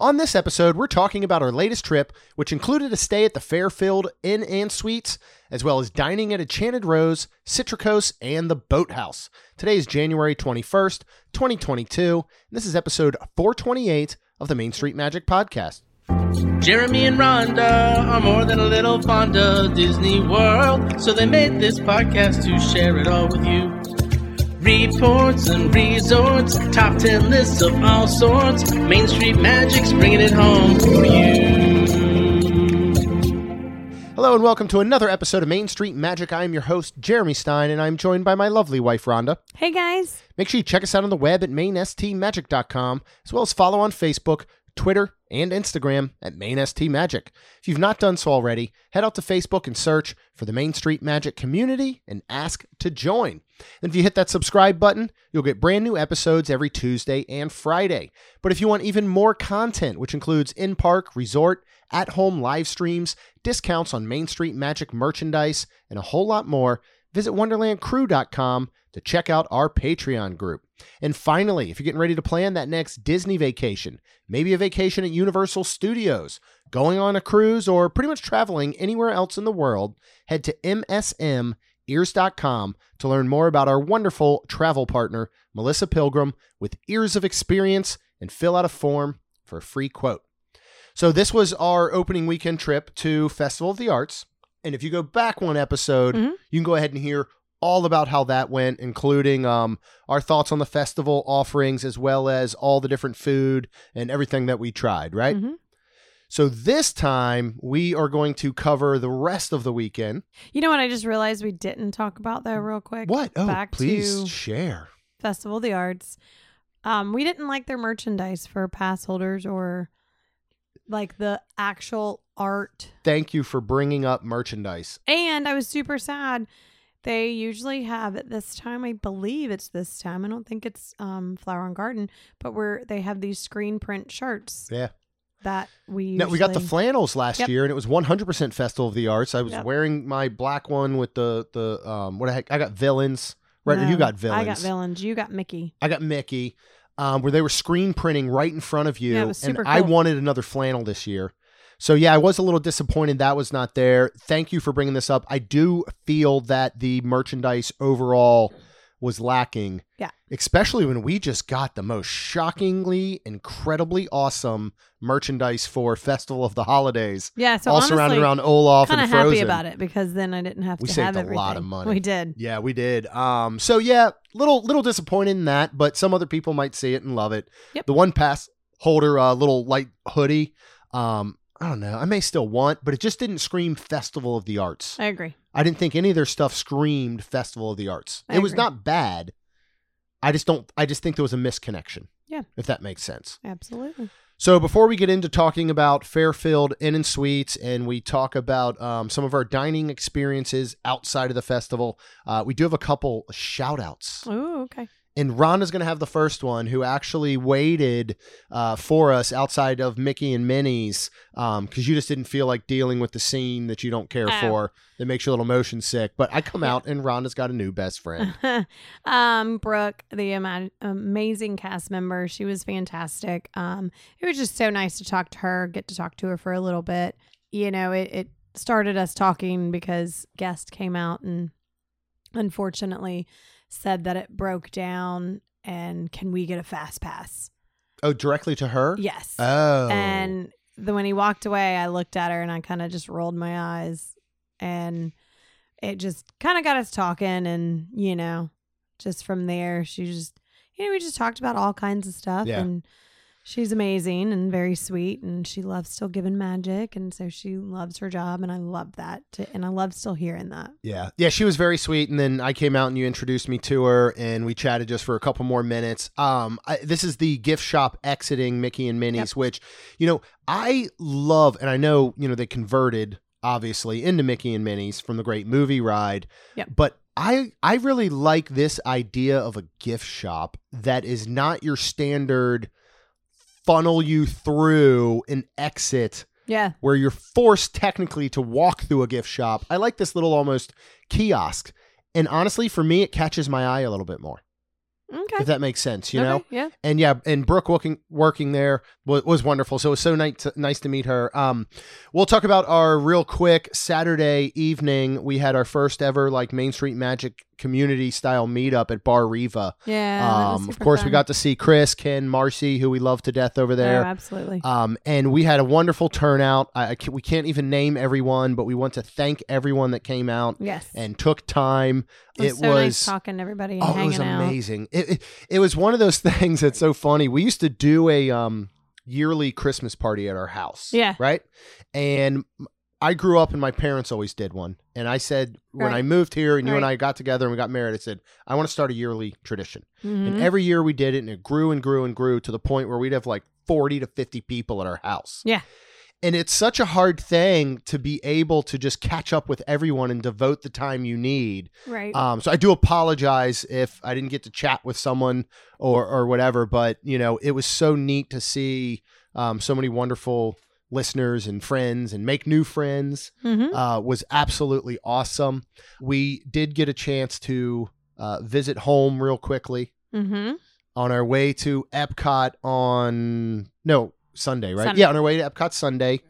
On this episode, we're talking about our latest trip, which included a stay at the Fairfield Inn and Suites, as well as dining at Enchanted Rose, Citricos, and the Boathouse. Today is January 21st, 2022, and this is episode 428 of the Main Street Magic Podcast. Jeremy and Rhonda are more than a little fond of Disney World, so they made this podcast to share it all with you. Reports and resorts, top 10 lists of all sorts. Main Street Magic's bringing it home for you. Hello and welcome to another episode of Main Street Magic. I am your host, Jeremy Stein, and I'm joined by my lovely wife, Rhonda. Hey guys. Make sure you check us out on the web at mainstmagic.com, as well as follow on Facebook, Twitter, and Instagram at MainSTMagic. If you've not done so already, head out to Facebook and search for the Main Street Magic community and ask to join. And if you hit that subscribe button, you'll get brand new episodes every Tuesday and Friday. But if you want even more content, which includes in park, resort, at home live streams, discounts on Main Street Magic merchandise, and a whole lot more, visit WonderlandCrew.com to check out our Patreon group. And finally, if you're getting ready to plan that next Disney vacation, maybe a vacation at Universal Studios, going on a cruise, or pretty much traveling anywhere else in the world, head to MSMears.com to learn more about our wonderful travel partner, Melissa Pilgrim, with Ears of Experience, and fill out a form for a free quote. So, this was our opening weekend trip to Festival of the Arts. And if you go back one episode, Mhm. you can go ahead and hear all about how that went, including um, our thoughts on the festival offerings, as well as all the different food and everything that we tried, right? Mhm. So this time we are going to cover the rest of the weekend. You know what I just realized we didn't talk about though real quick? What? Oh, Back please share. Festival of the Arts. Um, we didn't like their merchandise for pass holders or like the actual art. Thank you for bringing up merchandise. And I was super sad. They usually have at this time, I believe it's this time. I don't think it's um Flower and Garden, but where they have these screen print shirts Yeah. that we usually Now, we got the flannels last Yep. year, and it was 100% Festival of the Arts. I was Yep. wearing my black one with the the um what the heck? I got villains. Right? or No, you got villains. I got villains. You got Mickey. I got Mickey, um, where they were screen printing right in front of you. Yeah, it was super and I wanted another flannel this year. So yeah, I was a little disappointed that was not there. Thank you for bringing this up. I do feel that the merchandise overall was lacking. Yeah. Especially when we just got the most shockingly, incredibly awesome merchandise for Festival of the Holidays. Yeah, so all honestly, surrounded around Olaf and Frozen. kind of happy about it because then I didn't have We to saved have a everything. lot of money. We did. Yeah, we did. Um, so yeah, little little disappointed in that, but some other people might see it and love it. Yep. The one pass holder, uh, little light hoodie. Um, I don't know. I may still want, but it just didn't scream Festival of the Arts. I agree. I didn't think any of their stuff screamed Festival of the Arts. I it was agree. not bad. I just don't. I just think there was a misconnection. Yeah. if that makes sense. Absolutely. So before we get into talking about Fairfield Inn and Suites, and we talk about um, some of our dining experiences outside of the festival, uh, we do have a couple shout outs. Oh, okay. And Rhonda's going to have the first one, who actually waited uh, for us outside of Mickey and Minnie's because you just didn't feel like dealing with the scene that you don't care Oh. for that makes you a little motion sick. But I come out and Rhonda's got a new best friend. um, Brooke, the ama- amazing cast member, she was fantastic. Um, it was just so nice to talk to her, get to talk to her for a little bit. You know, it, it started us talking because guest came out and unfortunately said that it broke down and can we get a fast pass? oh, directly to her? Yes. Oh. And the, when he walked away, I looked at her and I kind of just rolled my eyes, and it just kind of got us talking. And you know, just from there, she just, you know, we just talked about all kinds of stuff. Yeah. And she's amazing and very sweet, and she loves still giving magic, and so she loves her job, and I love that, to, and I love still hearing that. Yeah. Yeah, she was very sweet. And then I came out and you introduced me to her and we chatted just for a couple more minutes. Um, I, this is the gift shop exiting Mickey and Minnie's, which, you know, I love, and I know, you know, they converted obviously into Mickey and Minnie's from the great movie ride. Yep. But I, I really like this idea of a gift shop that is not your standard funnel you through an exit Yeah. where you're forced technically to walk through a gift shop. I like this little almost kiosk. And honestly, for me, it catches my eye a little bit more. Okay. if that makes sense. You Okay, know, Yeah. and yeah, and Brooke working working there was, was wonderful. So it was so nice to, nice to meet her. Um, we'll talk about our real quick Saturday evening. We had our first ever like Main Street Magic community style meetup at Bar Riva. Yeah. Um, of course, we got to see Chris, Ken, Marcy, who we love to death over Oh, there. absolutely. Um, and we had a wonderful turnout. I, I ca- we can't even name everyone, but we want to thank everyone that came out yes. and took time. it was, It so nice talking to everybody and oh, it was out. amazing. It, it it was one of those things that's so funny. We used to do a um yearly Christmas party at our house. Yeah. right. And I grew up and my parents always did one. And I said when I moved here and you and I got together and we got married, I said I want to start a yearly tradition. And Mhm. every year we did it and it grew and grew and grew to the point where we'd have like 40 to 50 people at our house. Yeah. And it's such a hard thing to be able to just catch up with everyone and devote the time you need. Right. Um, so I do apologize if I didn't get to chat with someone or or whatever, but you know, it was so neat to see um, so many wonderful listeners and friends and make new friends hmm uh, was absolutely awesome. We did get a chance to uh, visit home real quickly hmm on our way to Epcot on no Sunday, right? Sunday. Yeah, on our way to Epcot Sunday.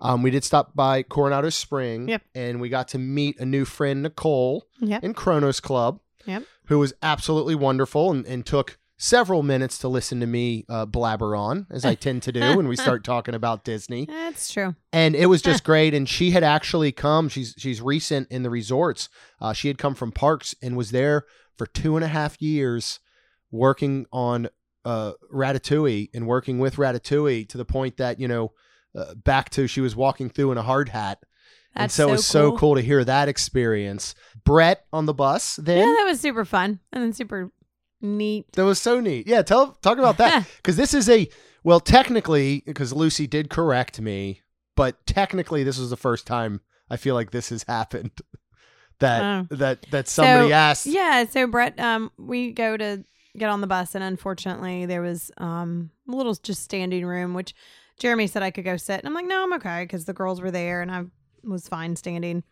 Um, we did stop by Coronado Spring, Yep. and we got to meet a new friend, Nicole, Yep. in Cronos Club, Yep. who was absolutely wonderful and, and took several minutes to listen to me uh, blabber on, as I tend to do when we start talking about Disney That's true. and it was just great. And she had actually come. She's she's recent in the resorts. Uh, she had come from parks and was there for two and a half years, working on uh, Ratatouille and working with Ratatouille to the point that you know, uh, back to she was walking through in a hard hat. and That's so, it was so cool. cool to hear that experience. Brett on the bus then. Yeah, that was super fun and then super neat. That was so neat. Yeah, tell talk about that because this is a well, technically, because Lucy did correct me, but technically, this was the first time I feel like this has happened. That Oh. that that somebody So, asked. Yeah, so Brett, um, we go to get on the bus, and unfortunately, there was um a little just standing room, which Jeremy said I could go sit, and I'm like, no, I'm okay, because the girls were there, and I was fine standing.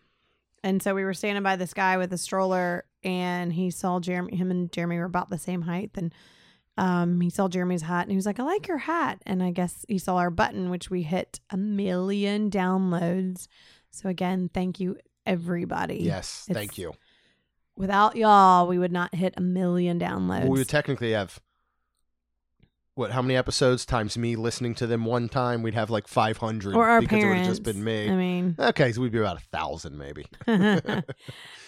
And so we were standing by this guy with a stroller, and he saw Jeremy. Him and Jeremy were about the same height, and um, he saw Jeremy's hat, and he was like, "I like your hat." And I guess he saw our button, which we hit a million downloads. So again, thank you everybody. Yes, thank you. Without y'all, we would not hit a million downloads. Well, we would technically have what? How many episodes times me listening to them one time? We'd have like five hundred or our because parents. it would have just been me. I mean, okay, so we'd be about a thousand maybe.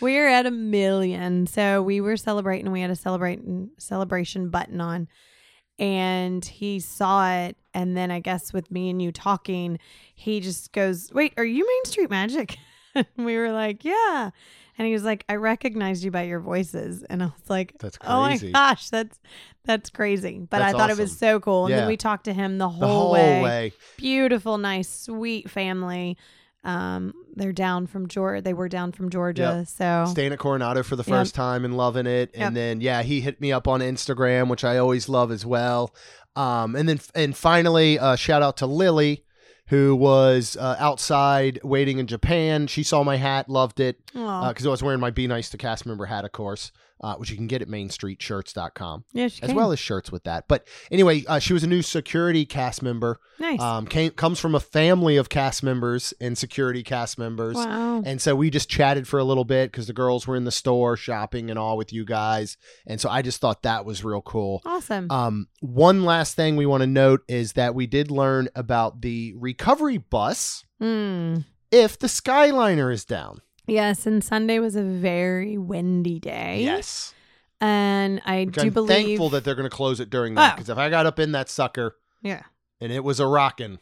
we're at a million. So we were celebrating. We had a celebrating celebration button on, and he saw it. And then I guess with me and you talking, he just goes, "Wait, are you Main Street Magic?" and we were like, "Yeah." And he was like, "I recognized you by your voices," and I was like, That's crazy. "Oh my gosh, that's that's crazy!" But That's I thought it was so cool. And Yeah. then we talked to him the whole, the whole way. way. beautiful, nice, sweet family. Um, they're down from Georgia. They were down from Georgia, so staying at Coronado for the Yep. first time and loving it. And Yep. then yeah, he hit me up on Instagram, which I always love as well. Um, and then and finally, uh, shout out to Lily, who was uh, outside waiting in Japan. She saw my hat, loved it because I was wearing my Be Nice to Cast Member hat, of course, uh, which you can get at MainStreetShirts.com yeah, she as came. well as shirts with that. But anyway, uh, she was a new security cast member. nice. Um, came comes from a family of cast members and security cast members. wow. And so we just chatted for a little bit because the girls were in the store shopping and all with you guys. And so I just thought that was real cool. Awesome. Um, one last thing we want to note is that we did learn about the recovery bus Mm. if the Skyliner is down. Yes, and Sunday was a very windy day. Yes. and I Which do I'm believe thankful that they're going to close it during that Oh. because if I got up in that sucker yeah, and it was a rocking,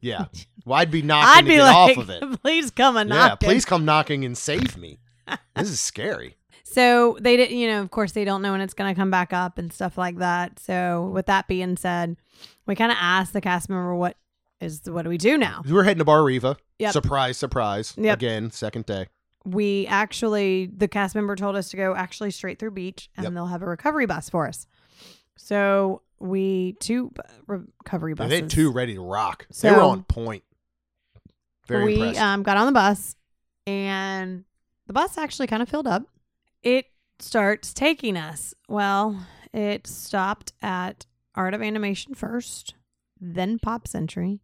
yeah, well, I'd be knocking I'd to be get like, off of it. please come and Yeah, knock. please come knocking and save me. this is scary. So they didn't, you know, of course they don't know when it's going to come back up and stuff like that. So with that being said, we kind of asked the cast member what is what do we do now? We're heading to Bar Riva. Yep. Surprise, surprise. Yep. Again, second day. We actually the cast member told us to go actually straight through beach and Yep. they'll have a recovery bus for us. So we two recovery Yeah, buses. they had two ready to rock. they were on point. Very we impressed. um, got on the bus and the bus actually kind of filled up. It starts taking us. Well, it stopped at Art of Animation first, then Pop Century,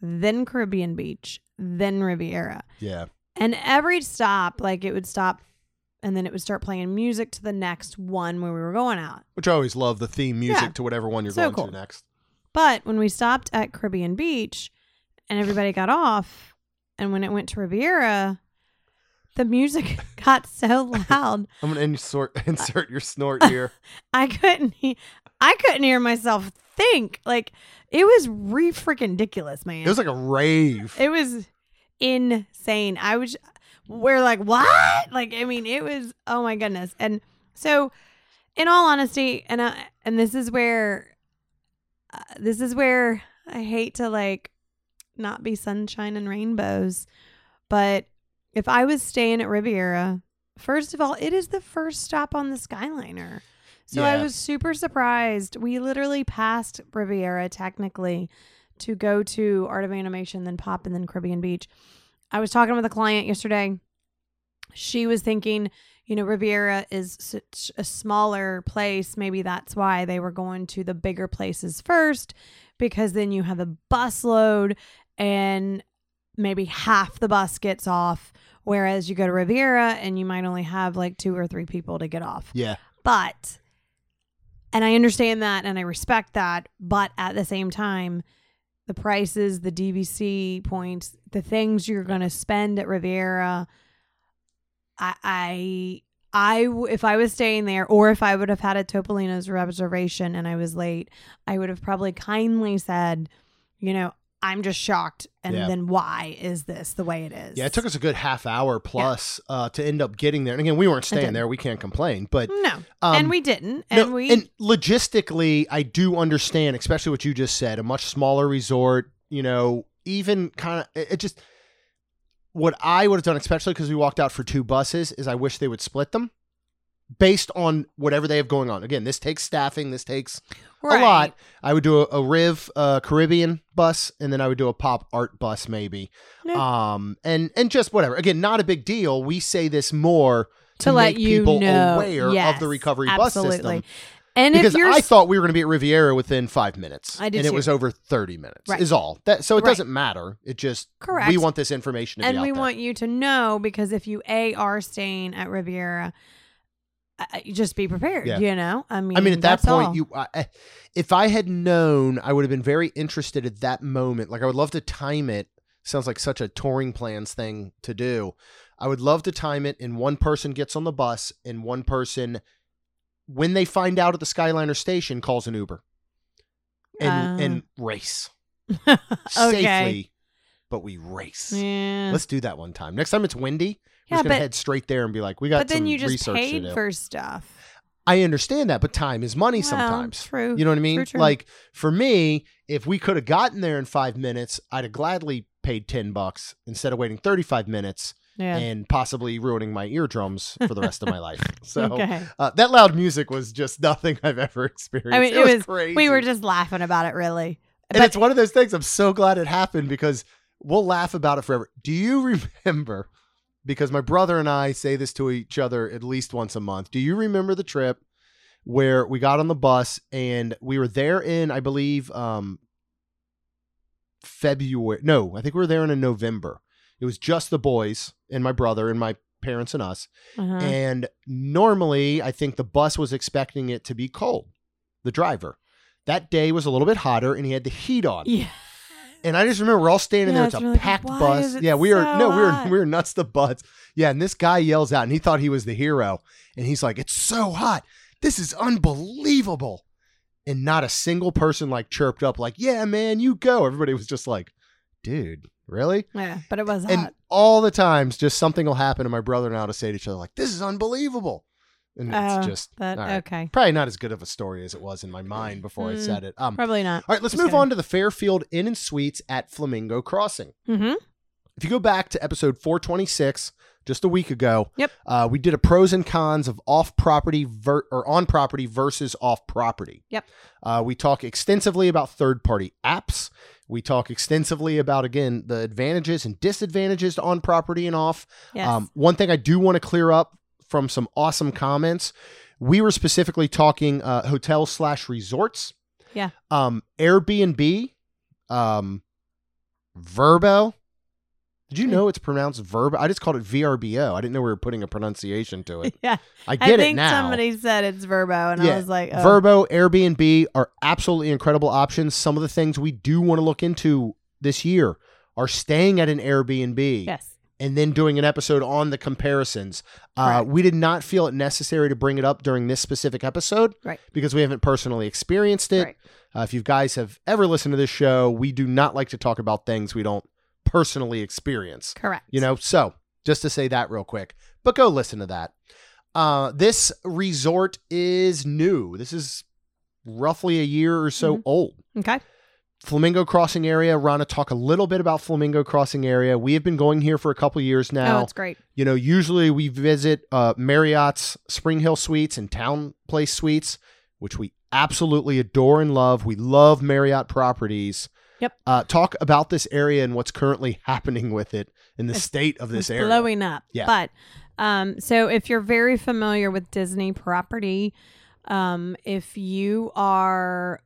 then Caribbean Beach, then Riviera. Yeah. And every stop, like it would stop and then it would start playing music to the next one where we were going out. Which I always love the theme music Yeah. to whatever one you're So going cool. to next. But when we stopped at Caribbean Beach and everybody got off, and when it went to Riviera, the music got so loud I'm gonna insert insert your snort here. I couldn't I couldn't hear myself think. Like it was re freaking ridiculous, man. It was like a rave. It was insane. I was we're like, what? Like, I mean, it was oh my goodness. And so in all honesty, and I, and this is where uh, this is where I hate to like not be sunshine and rainbows, but if I was staying at Riviera, first of all, it is the first stop on the Skyliner. So I was super surprised. We literally passed Riviera technically to go to Art of Animation, then Pop, and then Caribbean Beach. I was talking with a client yesterday. She was thinking, you know, Riviera is such a smaller place. Maybe that's why they were going to the bigger places first, because then you have a bus load and maybe half the bus gets off. Whereas you go to Riviera and you might only have like two or three people to get off. Yeah. But, and I understand that and I respect that. But at the same time, the prices, the DVC points, the things you're going to spend at Riviera, I, I, if I was staying there or if I would have had a Topolino's reservation and I was late, I would have probably kindly said, you know, I'm just shocked. And Yeah. then why is this the way it is? Yeah, it took us a good half hour plus uh, to end up getting there. And again, we weren't staying there. We can't complain. But No. um, and we didn't. no, And we, and logistically, I do understand, especially what you just said, a much smaller resort. You know, even kind of it, it just what I would have done, especially because we walked out for two buses, is I wish they would split them based on whatever they have going on. Again, this takes staffing. This takes a lot. I would do a, a Riv uh, Caribbean bus, and then I would do a Pop Art bus, maybe. Yeah. Um, and and just whatever. Again, not a big deal. We say this more to, to let make you people know aware of the recovery bus absolutely. system. And Because I thought we were going to be at Riviera within five minutes, I did and it was over thirty minutes. Right. Is all that. So it Right. doesn't matter. It just Correct. We want this information to and be out we there. want you to know because if you a are staying at Riviera, just be prepared. Yeah. You know, I mean, I mean, at that point, all. you. I if I had known, I would have been very interested at that moment. Like I would love to time it. Sounds like such a touring plans thing to do. I would love to time it, and one person gets on the bus, and one person, when they find out at the Skyliner station, calls an Uber, and Uh. and race okay. safely, but we race. Yeah. Let's do that one time. Next time it's windy, we're Yeah, just gonna but- head straight there and be like, we got but then you just paid for stuff. I understand that, but time is money Well, sometimes. true. You know what I mean? True, true. Like for me, if we could have gotten there in five minutes, I'd have gladly paid ten bucks instead of waiting thirty five minutes Yeah. and possibly ruining my eardrums for the rest of my life. So okay. uh, that loud music was just nothing I've ever experienced. I mean, it, it was, was- crazy. We were just laughing about it, really. and But it's one of those things. I'm so glad it happened because we'll laugh about it forever. Do you remember? Because my brother and I say this to each other at least once a month. Do you remember the trip where we got on the bus and we were there in, I believe, um, February? No, I think we were there in November. It was just the boys and my brother and my parents and us. uh-huh. And normally, I think the bus was expecting it to be cold. The driver. That day was a little bit hotter, and he had the heat on. yeah. And I just remember we're all standing Yeah, there. it's It's a really- packed why bus. Yeah, we were so no, we were we were nuts to butts. Yeah, and this guy yells out, and he thought he was the hero, and he's like, "It's so hot. This is unbelievable." And not a single person like chirped up, like, "Yeah, man, you go." Everybody was just like, "Dude, really?" Yeah. But it was hot. And all the times, just something will happen, and my brother and I will say to each other, like, "This is unbelievable," and it's Oh, just that right. okay. probably not as good of a story as it was in my mind before I Mm. said it. Um, Probably not. all right, let's Just move kidding. on to the Fairfield Inn and Suites at Flamingo Crossing. Mm-hmm. If you go back to episode 426, just a week ago, Yep. uh, we did a pros and cons of off property ver- or on property versus off property. Yep. Uh, we talk extensively about third party apps. We talk extensively about again the advantages and disadvantages to on property and off. Yes. Um, one thing I do want to clear up from some awesome comments. We were specifically talking uh, hotels slash resorts. Yeah. Um, Airbnb, um, Verbo. Did you know it's pronounced Verbo? I just called it VRBO. I didn't know we were putting a pronunciation to it. yeah. I I get think it now. I think somebody said it's Verbo, and Yeah. I was like, oh. Verbo, Airbnb are absolutely incredible options. Some of the things we do want to look into this year are staying at an Airbnb Yes. And then doing an episode on the comparisons. Uh, Correct. we did not feel it necessary to bring it up during this specific episode Right. because we haven't personally experienced it. Right. Uh, if you guys have ever listened to this show, we do not like to talk about things we don't personally experience. Correct. You know, so just to say that real quick, but go listen to that. Uh, this resort is new. This is roughly a year or so Mhm. old. Okay. Flamingo Crossing area. Rhonda, talk a little bit about Flamingo Crossing area. We have been going here for a couple years now. oh, it's great. you know, usually we visit uh, Marriott's SpringHill Suites and Town Place Suites, which we absolutely adore and love. We love Marriott properties. Yep. Uh, talk about this area and what's currently happening with it in the It's- state of this area. blowing up. Yeah. But um, so if you're very familiar with Disney property, um, if you are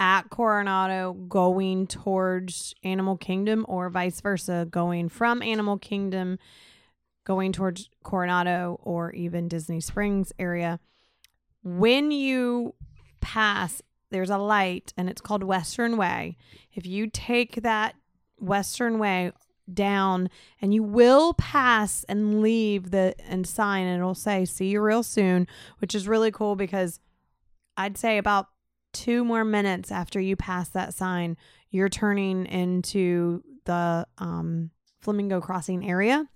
at Coronado going towards Animal Kingdom or vice versa, going from Animal Kingdom going towards Coronado or even Disney Springs area, when you pass, there's a light and it's called Western Way. If you take that Western Way down and you will pass and leave the and sign and it'll say see you real soon which is really cool because i'd say about two more minutes after you pass that sign you're turning into the um flamingo crossing area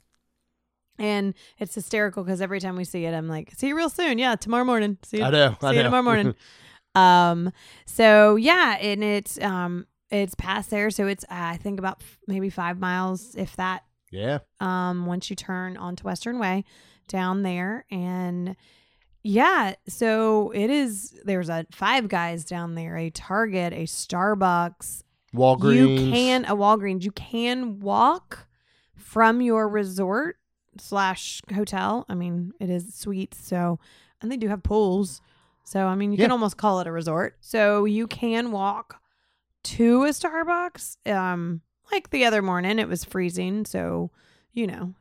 and it's hysterical because every time we see it i'm like see you real soon yeah tomorrow morning see you I know. I See you tomorrow morning. um so yeah and it's um it's past there so it's uh, i think about f- maybe five miles if that yeah. um once you turn onto western way down there and yeah so it is there's a five guys down there a target a starbucks. Walgreens. you can a walgreens. You can walk from your resort slash hotel. I mean it is suites so and they do have pools. So i mean you can almost call it a resort. So you can walk to a starbucks um like the other morning. It was freezing so you know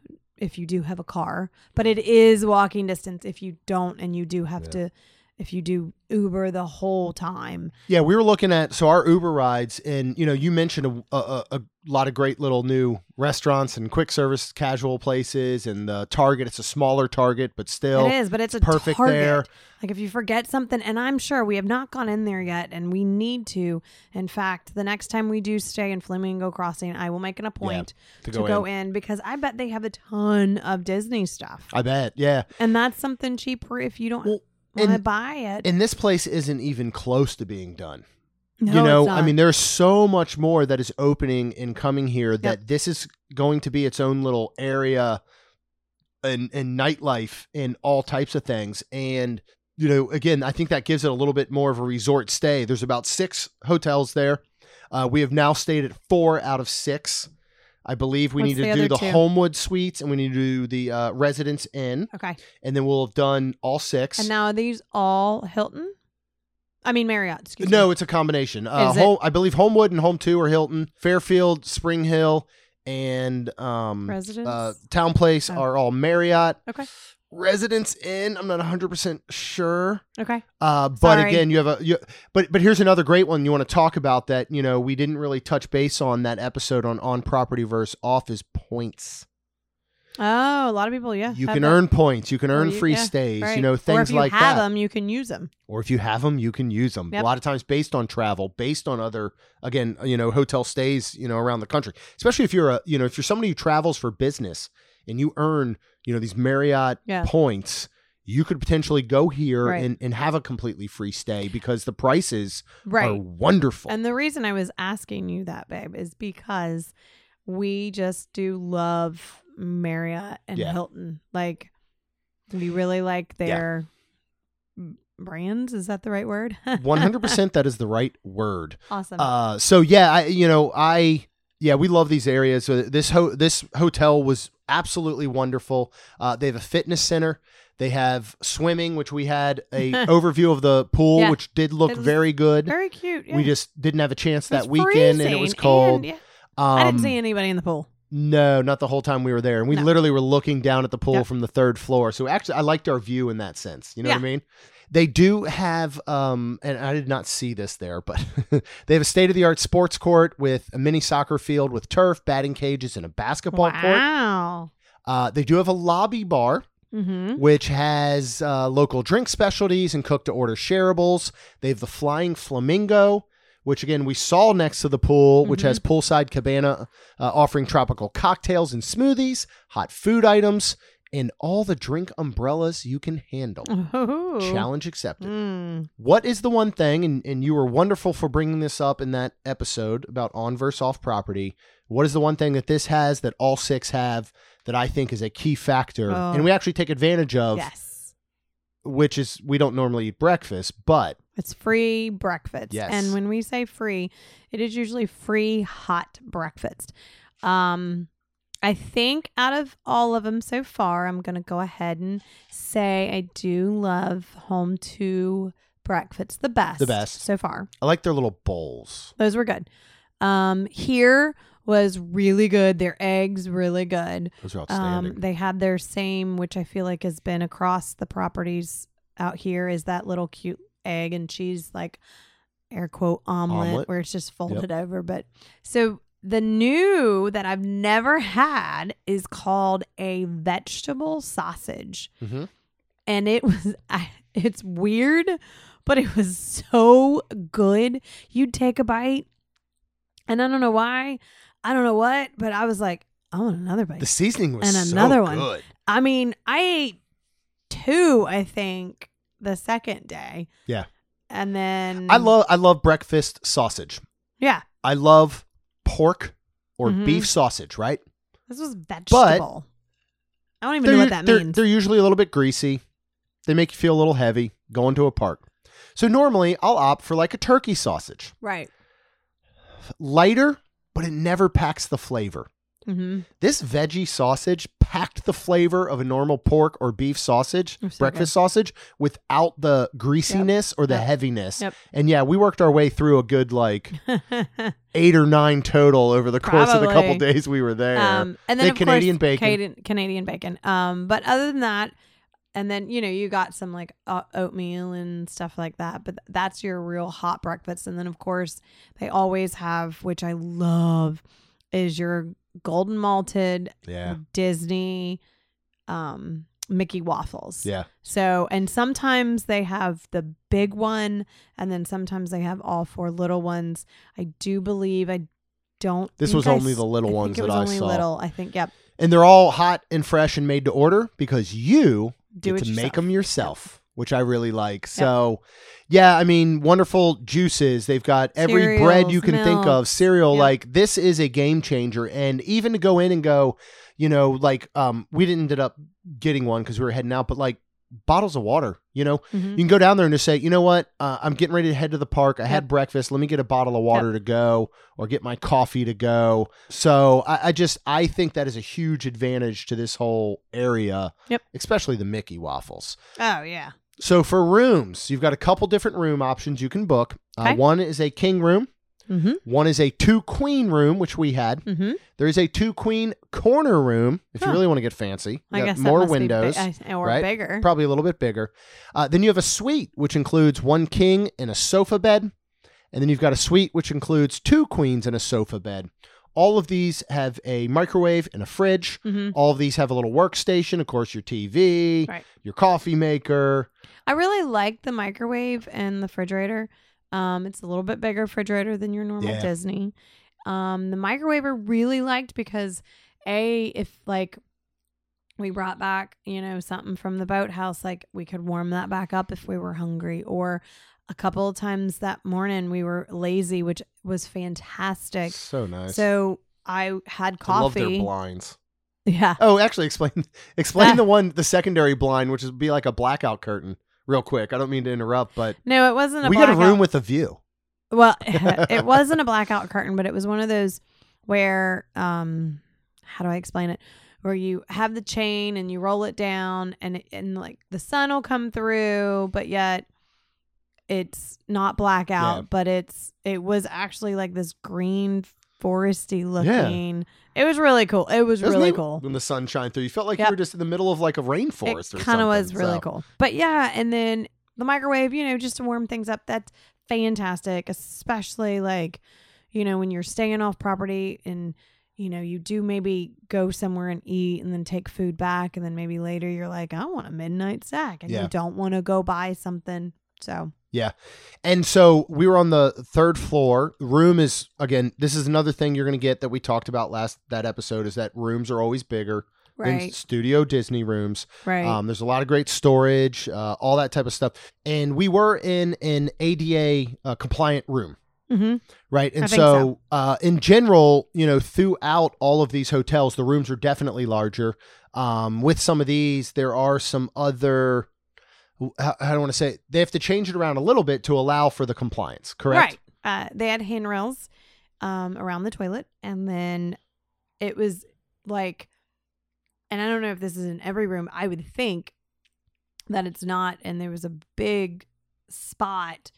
if you do have a car but it is walking distance if you don't and you do have Yeah. to if you do uber the whole time Yeah, we were looking at so our Uber rides, and you know, you mentioned a, a, a lot of great little new restaurants and quick service casual places, and the Target. It's a smaller Target, but still it is but it's a perfect target. there. Like if you forget something, and I'm sure we have not gone in there yet, and we need to. In fact, the next time we do stay in Flamingo Crossing, I will make an appointment to to, go go, in. in. because I bet they have a ton of Disney stuff, I bet. Yeah, and that's something cheaper if you don't Well, want to buy it. and this place isn't even close to being done. No, you know, I mean, there's so much more that is opening and coming here that this is going to be its own little area and and nightlife and all types of things. And you know, again, I think that gives it a little bit more of a resort stay. There's about six hotels there. Uh, we have now stayed at four out of six. I believe we What's need the to do the two? Homewood Suites and we need to do the uh, Residence Inn, okay. and then we'll have done all six. And now are these all Hilton? I mean Marriott. Excuse No, me. it's a combination. Uh, Is it? home, I believe Homewood and Home2 are Hilton, Fairfield, SpringHill, and um, Residence? uh, TownePlace Oh. are all Marriott. Okay. Residence Inn, I'm not 100 percent sure. Okay. Uh, but Sorry. again, you have a you, but but here's another great one you want to talk about that you know we didn't really touch base on that episode on on property versus off is points. Oh, a lot of people, yeah. You can earn points, you can earn you- free yeah, stays, right. you know or things if you like have that. them, you can use them. or if you have them, you can use them. Yep. A lot of times based on travel, based on other again, you know, hotel stays, you know, around the country. Especially if you're a, you know, if you're somebody who travels for business and you earn, you know, these Marriott Yeah. points, you could potentially go here Right. and, and have a completely free stay because the prices Right. are wonderful. And the reason I was asking you that, babe, is because we just do love Marriott and Yeah. Hilton. Like, do we really like their brands. Is that the right word? 100% that is the right word. awesome. Uh, so yeah, I you know I yeah we love these areas. So this ho- this hotel was absolutely wonderful. Uh, they have a fitness center. They have swimming, which we had a overview of the pool, Yeah. which did look It was very good. Very cute. Yeah. We just didn't have a chance It was that weekend, and it was cold. and, yeah, Um, I didn't see anybody in the pool. No, not the whole time we were there. And we No. literally were looking down at the pool Yep. from the third floor. So actually, I liked our view in that sense. You know what I mean? They do have, um, and I did not see this there, but they have a state of the art sports court with a mini soccer field with turf, batting cages, and a basketball court. Wow. Uh, they do have a lobby bar, Mm-hmm. which has uh, local drink specialties and cook to order shareables. They have the Flying Flamingo, which again we saw next to the pool, which Mhm. has poolside cabana uh, offering tropical cocktails and smoothies, hot food items, and all the drink umbrellas you can handle. Oh. Challenge accepted. Mm. What is the one thing, and, and you were wonderful for bringing this up in that episode about on versus off property. What is the one thing that this has that all six have that I think is a key factor, Oh. and we actually take advantage of, Yes. which is we don't normally eat breakfast, but It's free breakfast. Yes. And when we say free, it is usually free hot breakfast. Um I think out of all of them so far, I'm going to go ahead and say I do love Home2 breakfast the best. The best. so far. I like their little bowls. Those were good. Um here was really good. Their eggs really good. Those are outstanding. Um, they had their same, which I feel like has been across the properties out here, is that little cute egg and cheese, like air quote omelet, Omelet. where it's just folded over. But so the new that I've never had is called a vegetable sausage, Mhm. and it was I, it's weird, but it was so good. You'd take a bite, and I don't know why, I don't know what, but I was like, I want another bite. the seasoning was and so another one. good. I mean, I ate two, I think, the second day. Yeah. And then I love I love breakfast sausage. Yeah. I love pork or Mhm. beef sausage, right? This was vegetable. I don't even know what that they're, means. They're usually a little bit greasy. They make you feel a little heavy going to a park. So normally I'll opt for like a turkey sausage. right. Lighter, but it never packs the flavor. Mm-hmm. This veggie sausage packed the flavor of a normal pork or beef sausage, so breakfast sausage, without the greasiness or the Yep. heaviness. Yep. And yeah, we worked our way through a good like eight or nine total over the course of the couple Probably. days we were there. um, and then Canadian course, bacon. Canadian, Canadian bacon. Um, but other than that, and then you know you got some like uh, oatmeal and stuff like that. But that's your real hot breakfast. And then of course they always have, which I love, is your golden malted yeah. Disney um Mickey waffles. Yeah. So, and sometimes they have the big one and then sometimes they have all four little ones. I do believe I don't This think was I only s- the little I think ones that was I only saw. little. I think yep. And they're all hot and fresh and made to order because you Do get it to make them yourself, which I really like. So, yeah, I mean, wonderful juices. They've got every bread you Cereals, can think of, milks. cereal. Yep. Like this is a game changer. And even to go in and go, you know, like um, we didn't end up getting one because we were heading out, but like bottles of water. You know, Mhm. you can go down there and just say, you know what, uh, I'm getting ready to head to the park. I had breakfast. Let me get a bottle of water to go, or get my coffee to go. So I, I just I think that is a huge advantage to this whole area. Yep. Especially the Mickey waffles. Oh yeah. So for rooms, you've got a couple different room options you can book. Uh, one is a king room. Mm-hmm. One is a two queen room, which we had. Mm-hmm. There is a two queen corner room if you really want to get fancy. I You got guess more be windows uh, or right? bigger. probably a little bit bigger. Uh, then you have a suite, which includes one king and a sofa bed. And then you've got a suite, which includes two queens and a sofa bed. All of these have a microwave and a fridge. hmm All of these have a little workstation, of course, your TV, Right. your coffee maker. I really like the microwave and the refrigerator. Um, it's a little bit bigger refrigerator than your normal Yeah. Disney. Um, the microwave I really liked because a if like we brought back you know something from the boathouse, like we could warm that back up if we were hungry. Or a couple of times that morning we were lazy, which was fantastic. So nice. So I had I love their coffee. blinds. Yeah. Oh, actually, explain explain the one, the secondary blind, which would be like a blackout curtain. Real quick, I don't mean to interrupt, but No, it wasn't a we got a room with a view. Well, it wasn't a blackout curtain, but it was one of those where um how do I explain it? where you have the chain and you roll it down and and like the sun will come through, but yet it's not blackout, Yeah. but it's it was actually like this green foresty looking. It was really cool. It was Doesn't really it? cool. When the sun shined through, you felt like Yep. you were just in the middle of like a rainforest or It kind of was really so- cool. But yeah, and then the microwave, you know, just to warm things up, that's fantastic, especially like, you know, when you're staying off property and you know, you do maybe go somewhere and eat and then take food back and then maybe later you're like, I want a midnight snack and Yeah. you don't want to go buy something. So, And so we were on the third floor. Room is again, this is another thing you're going to get that we talked about last that episode is that rooms are always bigger than right, studio Disney rooms. right. Um, there's a lot of great storage, uh, all that type of stuff. And we were in an ADA uh, compliant room. hmm Right. And so, so. Uh, in general, you know, throughout all of these hotels, the rooms are definitely larger. Um, with some of these, there are some other, I want to say, it? they have to change it around a little bit to allow for the compliance, correct? Right. Uh, they had handrails um, around the toilet, and then it was like, and I don't know if this is in every room. I would think that it's not, and there was a big spot.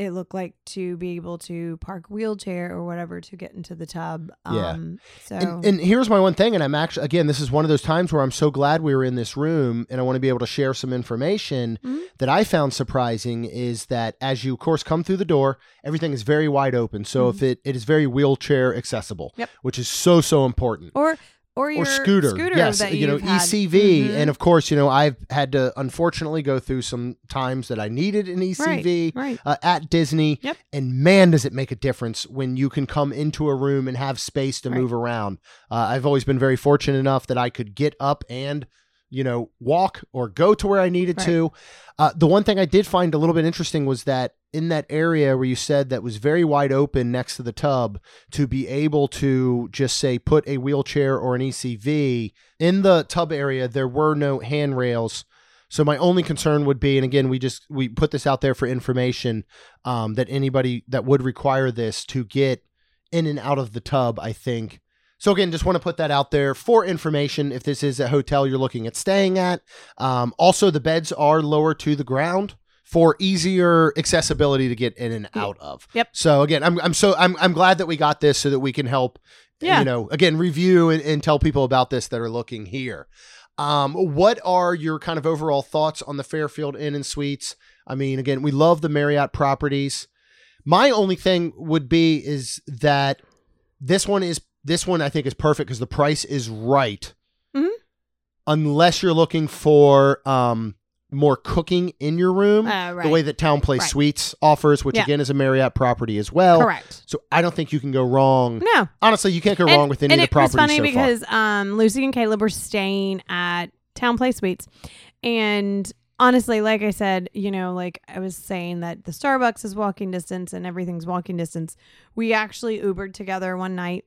It looked like to be able to park wheelchair or whatever to get into the tub. Yeah. Um, so And, and here's my one thing, and I'm actually again, this is one of those times where I'm so glad we were in this room, and I want to be able to share some information Mhm. that I found surprising is that as you, of course, come through the door, everything is very wide open. So if it, it is very wheelchair accessible, Yep. which is so so important. or or or scooter, yes, that you know. ECV, Mhm. and of course, you know I've had to unfortunately go through some times that I needed an ECV right. uh, at Disney. Yep. And man, does it make a difference when you can come into a room and have space to Right. move around. Uh, I've always been very fortunate enough that I could get up and, you know, walk or go to where I needed Right. to. Uh, the one thing I did find a little bit interesting was that in that area where you said that was very wide open next to the tub, to be able to just say put a wheelchair or an ECV in the tub area, there were no handrails. So my only concern would be, and again, we just we put this out there for information, um, that anybody that would require this to get in and out of the tub, I think. So again, just want to put that out there for information. If this is a hotel you're looking at staying at, um, also the beds are lower to the ground for easier accessibility to get in and out of. Yep. So again, I'm I'm so I'm I'm glad that we got this so that we can help. Yeah. You know, again, review and, and tell people about this that are looking here. Um, what are your kind of overall thoughts on the Fairfield Inn and Suites? I mean, again, we love the Marriott properties. My only thing would be is that this one is this one I think is perfect because the price is right. Mhm. Unless you're looking for um more cooking in your room, Uh, right. the way that TownePlace Right. Suites offers, which Yeah. again is a Marriott property as well. Correct. So I don't think you can go wrong. No, Honestly, you can't go wrong with any of the it was funny so because um, Lucy and Caleb were staying at TownePlace Suites, and honestly, like I said, you know, like I was saying that the Starbucks is walking distance and everything's walking distance. We actually Ubered together one night,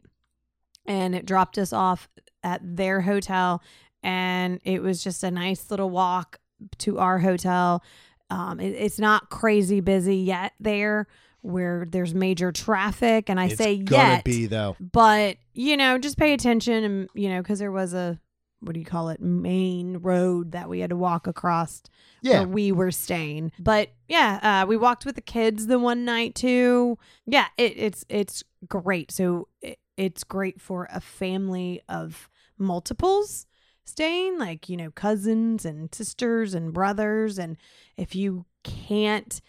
and it dropped us off at their hotel, and it was just a nice little walk to our hotel. Um, it, it's not crazy busy yet there. Where there's major traffic, and I it's say gonna yet, be though. but you know just pay attention and you know because there was a what do you call it main road that we had to walk across Yeah. where we were staying but yeah uh, we walked with the kids the one night too yeah it, it's it's great so it, it's great for a family of multiples staying like you know cousins and sisters and brothers and if you can't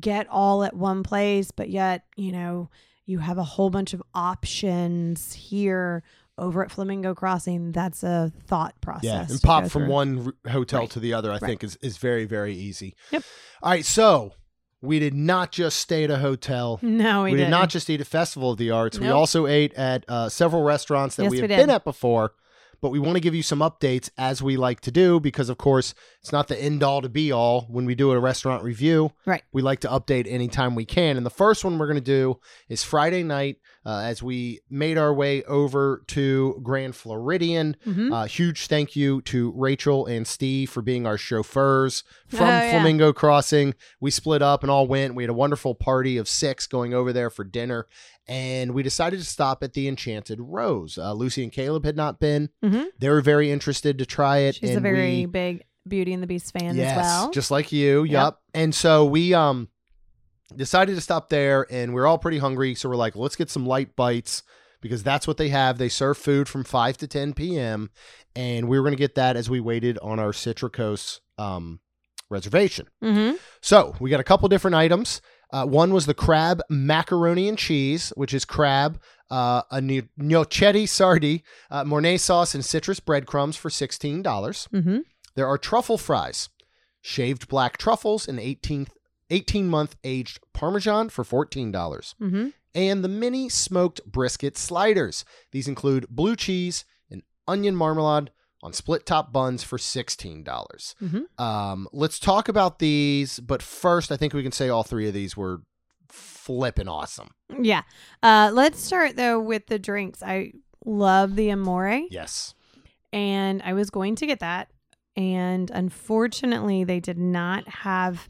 get all at one place but yet you know you have a whole bunch of options here over at Flamingo Crossing. That's a thought process. Yeah, and pop from through. one r- hotel Right. to the other, I Right. think is is very very easy. Yep. All right, so we did not just stay at a hotel. No, we, We, did didn't. just eat at Festival of the Arts. We also ate at uh, several restaurants that Yes, we we have did. been at before. But we want to give you some updates as we like to do because, of course, it's not the end all to be all when we do a restaurant review. Right. We like to update anytime we can. And the first one we're going to do is Friday night. Uh, as we made our way over to Grand Floridian. Mhm. Uh, huge thank you to Rachel and Steve for being our chauffeurs from Oh, yeah. Flamingo Crossing. We split up and all went. We had a wonderful party of six going over there for dinner. And we decided to stop at the Enchanted Rose. Uh, Lucy and Caleb had not been. Mhm. They were very interested to try it. She's a very we- big Beauty and the Beast fan yes, as well. just like you. Yep. Yep. And so we um decided to stop there, and we are all pretty hungry. So we're like, let's get some light bites because that's what they have. They serve food from five to ten p.m. And we were going to get that as we waited on our Citricos um, reservation. mm-hmm. So we got a couple different items. Uh, one was the crab macaroni and cheese, which is crab, uh, a gno- gnocchetti sardi, uh, mornay sauce, and citrus breadcrumbs for sixteen dollars. Mm-hmm. There are truffle fries, shaved black truffles, and 18, 18 month aged Parmesan for $14. Mm-hmm. And the mini smoked brisket sliders. These include blue cheese and onion marmalade on split top buns for $16. dollars Mhm. Um, let's talk about these, but first, I think we can say all three of these were flipping awesome. Yeah. Uh, let's start though with the drinks. I love the Amore, Yes. and I was going to get that, and unfortunately, they did not have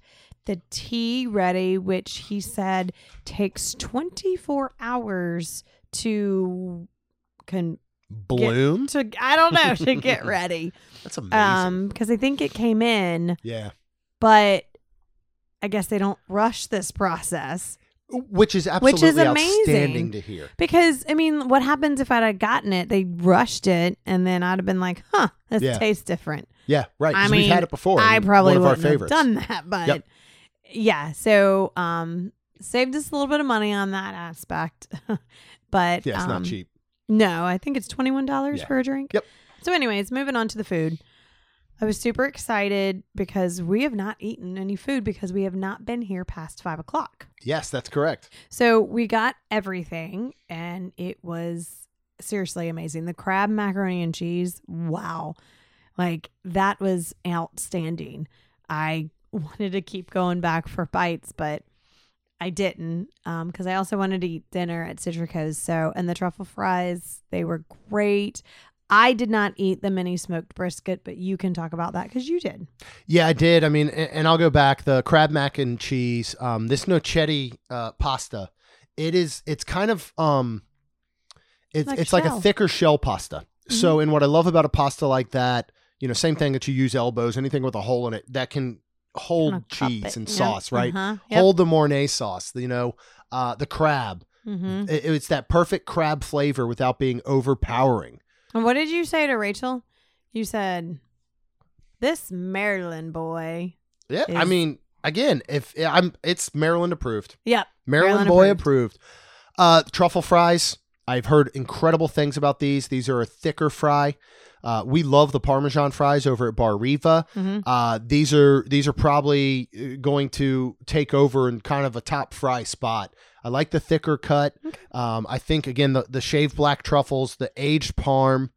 the tea ready, which he said takes 24 hours to con Bloom? to I don't know to get ready. That's amazing. Um, because I think it came in, yeah. but I guess they don't rush this process. Which is Which is amazing. outstanding to hear. Because I mean, what happens if I'd have gotten it? They rushed it, and then I'd have been like, "Huh, this Yeah. tastes different." Yeah, right. I mean, we've had it before. I probably one of our wouldn't have done that, but Yep. Yeah. So, um, saved us a little bit of money on that aspect, but Yeah, it's um, not cheap. No, I think it's twenty one dollars Yeah. for a drink. Yep. So, anyways, moving on to the food. I was super excited because we have not eaten any food because we have not been here past five o'clock. Yes, that's correct. So we got everything, and it was seriously amazing. The crab macaroni and cheese, wow, like that was outstanding. I wanted to keep going back for bites, but I didn't because I also wanted to eat dinner at Citricos. So, and the truffle fries, they were great. I did not eat the mini smoked brisket, but you can talk about that because you did. Yeah, I did. I mean, a- and I'll go back. The crab mac and cheese, um, this nocetti uh, pasta, it is. It's kind of um, it's Like it's like a thicker shell pasta. So, and what I love about a pasta like that, you know, same thing that you use elbows, anything with a hole in it that can hold Kinda cheese it. and Yep. sauce, right? Uh-huh. Yep. Hold the mornay sauce. You know, uh, the crab. Mhm. It- it's that perfect crab flavor without being overpowering. And what did you say to Rachel? You said, "This Maryland boy." Yeah, I mean, again, if I'm, it's Maryland approved. Yep. Maryland, Maryland boy approved. approved. Uh, truffle fries. I've heard incredible things about these. These are a thicker fry. Uh, we love the Parmesan fries over at Bar Riva. Mhm. Uh, these are these are probably uh, going to take over in kind of a top fry spot. I like the thicker cut. Um, I think again the the shaved black truffles, the aged parm,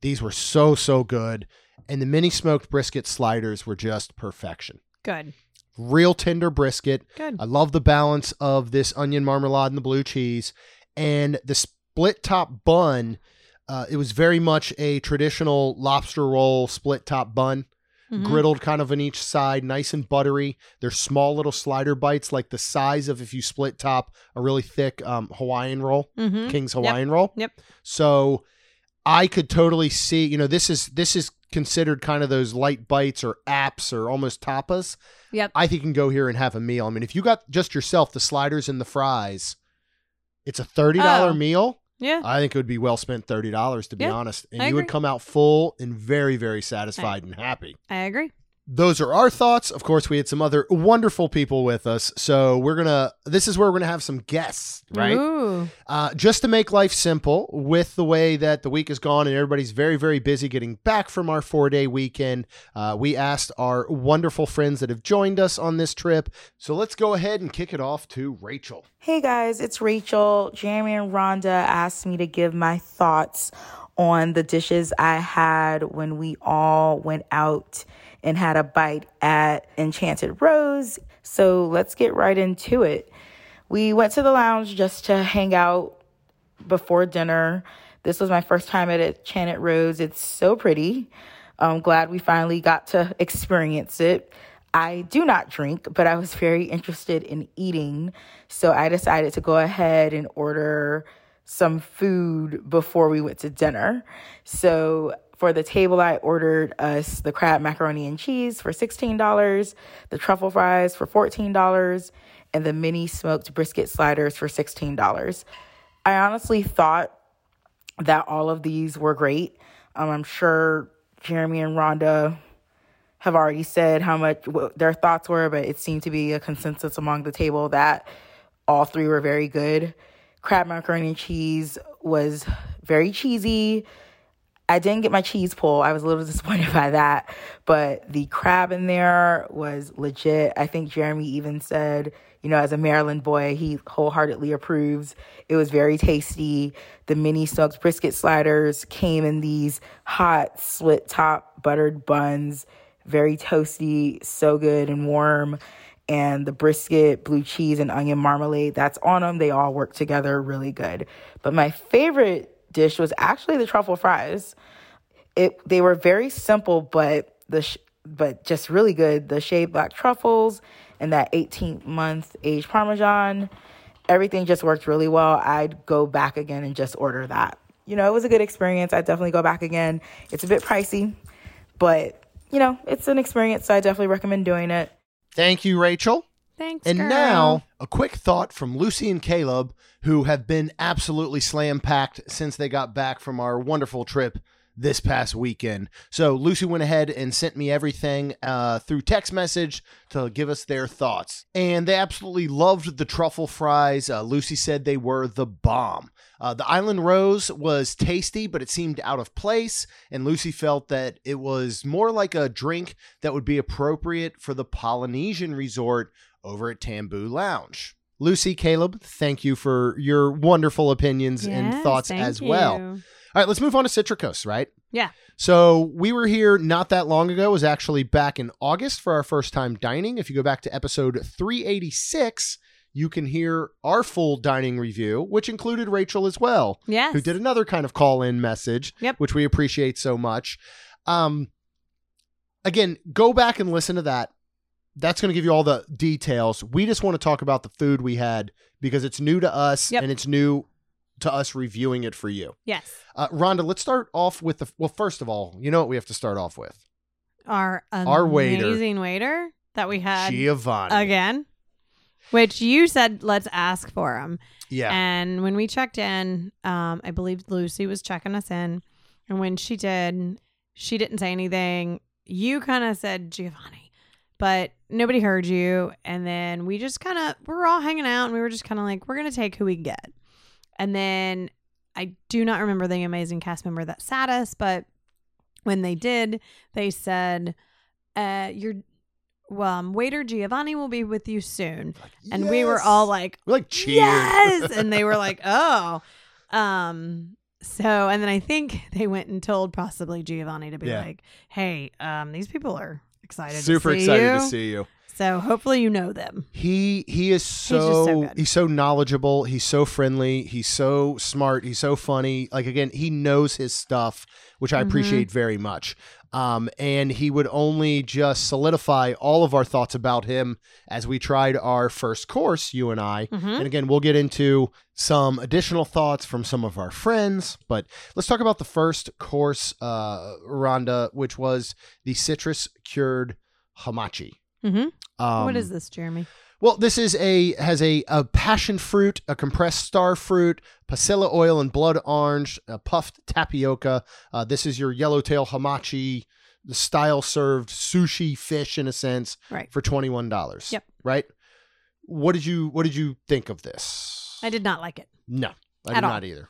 these were so so good, and the mini smoked brisket sliders were just perfection. Good. Real tender brisket. Good. I love the balance of this onion marmalade and the blue cheese, and the split top bun. Uh, it was very much a traditional lobster roll split top bun, Mhm. griddled kind of on each side, nice and buttery. They're small little slider bites, like the size of if you split top a really thick um, Hawaiian roll, Mhm. King's Hawaiian roll. Yep. So I could totally see, you know, this is this is considered kind of those light bites or apps or almost tapas. Yep. I think you can go here and have a meal. I mean, if you got just yourself the sliders and the fries, it's a thirty dollar Oh. meal. Yeah. I think it would be well spent thirty dollars to be Yeah, honest, and I you would come out full and very very satisfied and happy. I agree. Those are our thoughts. Of course, we had some other wonderful people with us, so we're gonna. This is where we're gonna have some guests, right? Ooh. Uh, just to make life simple, with the way that the week is gone and everybody's very, very busy getting back from our four day weekend, uh, we asked our wonderful friends that have joined us on this trip. So let's go ahead and kick it off to Rachel. Hey guys, it's Rachel. Jeremy and Rhonda asked me to give my thoughts on the dishes I had when we all went out and had a bite at Enchanted Rose. So let's get right into it. We went to the lounge just to hang out before dinner. This was my first time at Enchanted Rose. It's so pretty. I'm glad we finally got to experience it. I do not drink, but I was very interested in eating. So I decided to go ahead and order some food before we went to dinner. So for the table, I ordered us the crab macaroni and cheese for $16, the truffle fries for $14, and the mini smoked brisket sliders for $16. I honestly thought that all of these were great. Um, I'm sure Jeremy and Rhonda have already said how much their thoughts were, but it seemed to be a consensus among the table that all three were very good. Crab macaroni and cheese was very cheesy. I didn't get my cheese pull. I was a little disappointed by that, but the crab in there was legit. I think Jeremy even said, you know, as a Maryland boy, he wholeheartedly approves. It was very tasty. The mini smoked brisket sliders came in these hot slit top buttered buns very toasty, so good and warm. And the brisket, blue cheese, and onion marmalade that's on them, they all work together really good. But my favorite dish was actually the truffle fries. It they were very simple, but the sh- but just really good. The shaved black truffles and that 18 month aged parmesan, everything just worked really well. I'd go back again and just order that. You know, it was a good experience. I'd definitely go back again. It's a bit pricey, but you know, it's an experience. So I definitely recommend doing it. Thank you, Rachel. Thanks. And girl. now, a quick thought from Lucy and Caleb, who have been absolutely slam packed since they got back from our wonderful trip this past weekend. So, Lucy went ahead and sent me everything uh, through text message to give us their thoughts. And they absolutely loved the truffle fries. Uh, Lucy said they were the bomb. Uh, the Island Rose was tasty, but it seemed out of place. And Lucy felt that it was more like a drink that would be appropriate for the Polynesian resort over at Tambu Lounge. Lucy, Caleb, thank you for your wonderful opinions and thoughts as well. All right, let's move on to Citricos, right? Yeah. So we were here not that long ago. It was actually back in August for our first time dining. If you go back to episode 386, you can hear our full dining review, which included Rachel as well, Yes. who did another kind of call in message, Yep. which we appreciate so much. Um, again, go back and listen to that. That's going to give you all the details. We just want to talk about the food we had because it's new to us Yep. and it's new to us reviewing it for you. Yes. Uh, Rhonda, let's start off with the. Well, first of all, you know what we have to start off with? Our Our waiter. amazing waiter that we had Giovanni. again, which you said let's ask for him. Yeah. And when we checked in, um, I believe Lucy was checking us in, and when she did, she didn't say anything. You kind of said Giovanni, but nobody heard you. And then we just kind of we were all hanging out, and we were just kind of like, we're gonna take who we can get. And then I do not remember the amazing cast member that sat us, but when they did, they said, uh, "Your well, um, waiter Giovanni will be with you soon." And we were all like, We're like cheers. Yes. and they were like, oh. Um, so and then I think they went and told possibly Giovanni to be Yeah. like, hey, um, these people are excited Super to see excited you. to see you. So hopefully you know them. He he is so, so good. he's so knowledgeable. He's so friendly. He's so smart. He's so funny. Like again, he knows his stuff, which I Mhm. appreciate very much. Um, and he would only just solidify all of our thoughts about him as we tried our first course, you and I. Mhm. And again, we'll get into some additional thoughts from some of our friends. But let's talk about the first course, uh, Rhonda, which was the citrus cured hamachi. Mm-hmm. Um, what is this, Jeremy? Well, this is a has a, a passion fruit, a compressed star fruit, pasilla oil and blood orange, a puffed tapioca. Uh, this is your yellowtail hamachi, the style served sushi fish in a sense Right. for twenty one dollars. Yep. Right. What did you What did you think of this? I did not like it. No, I At did all. not either.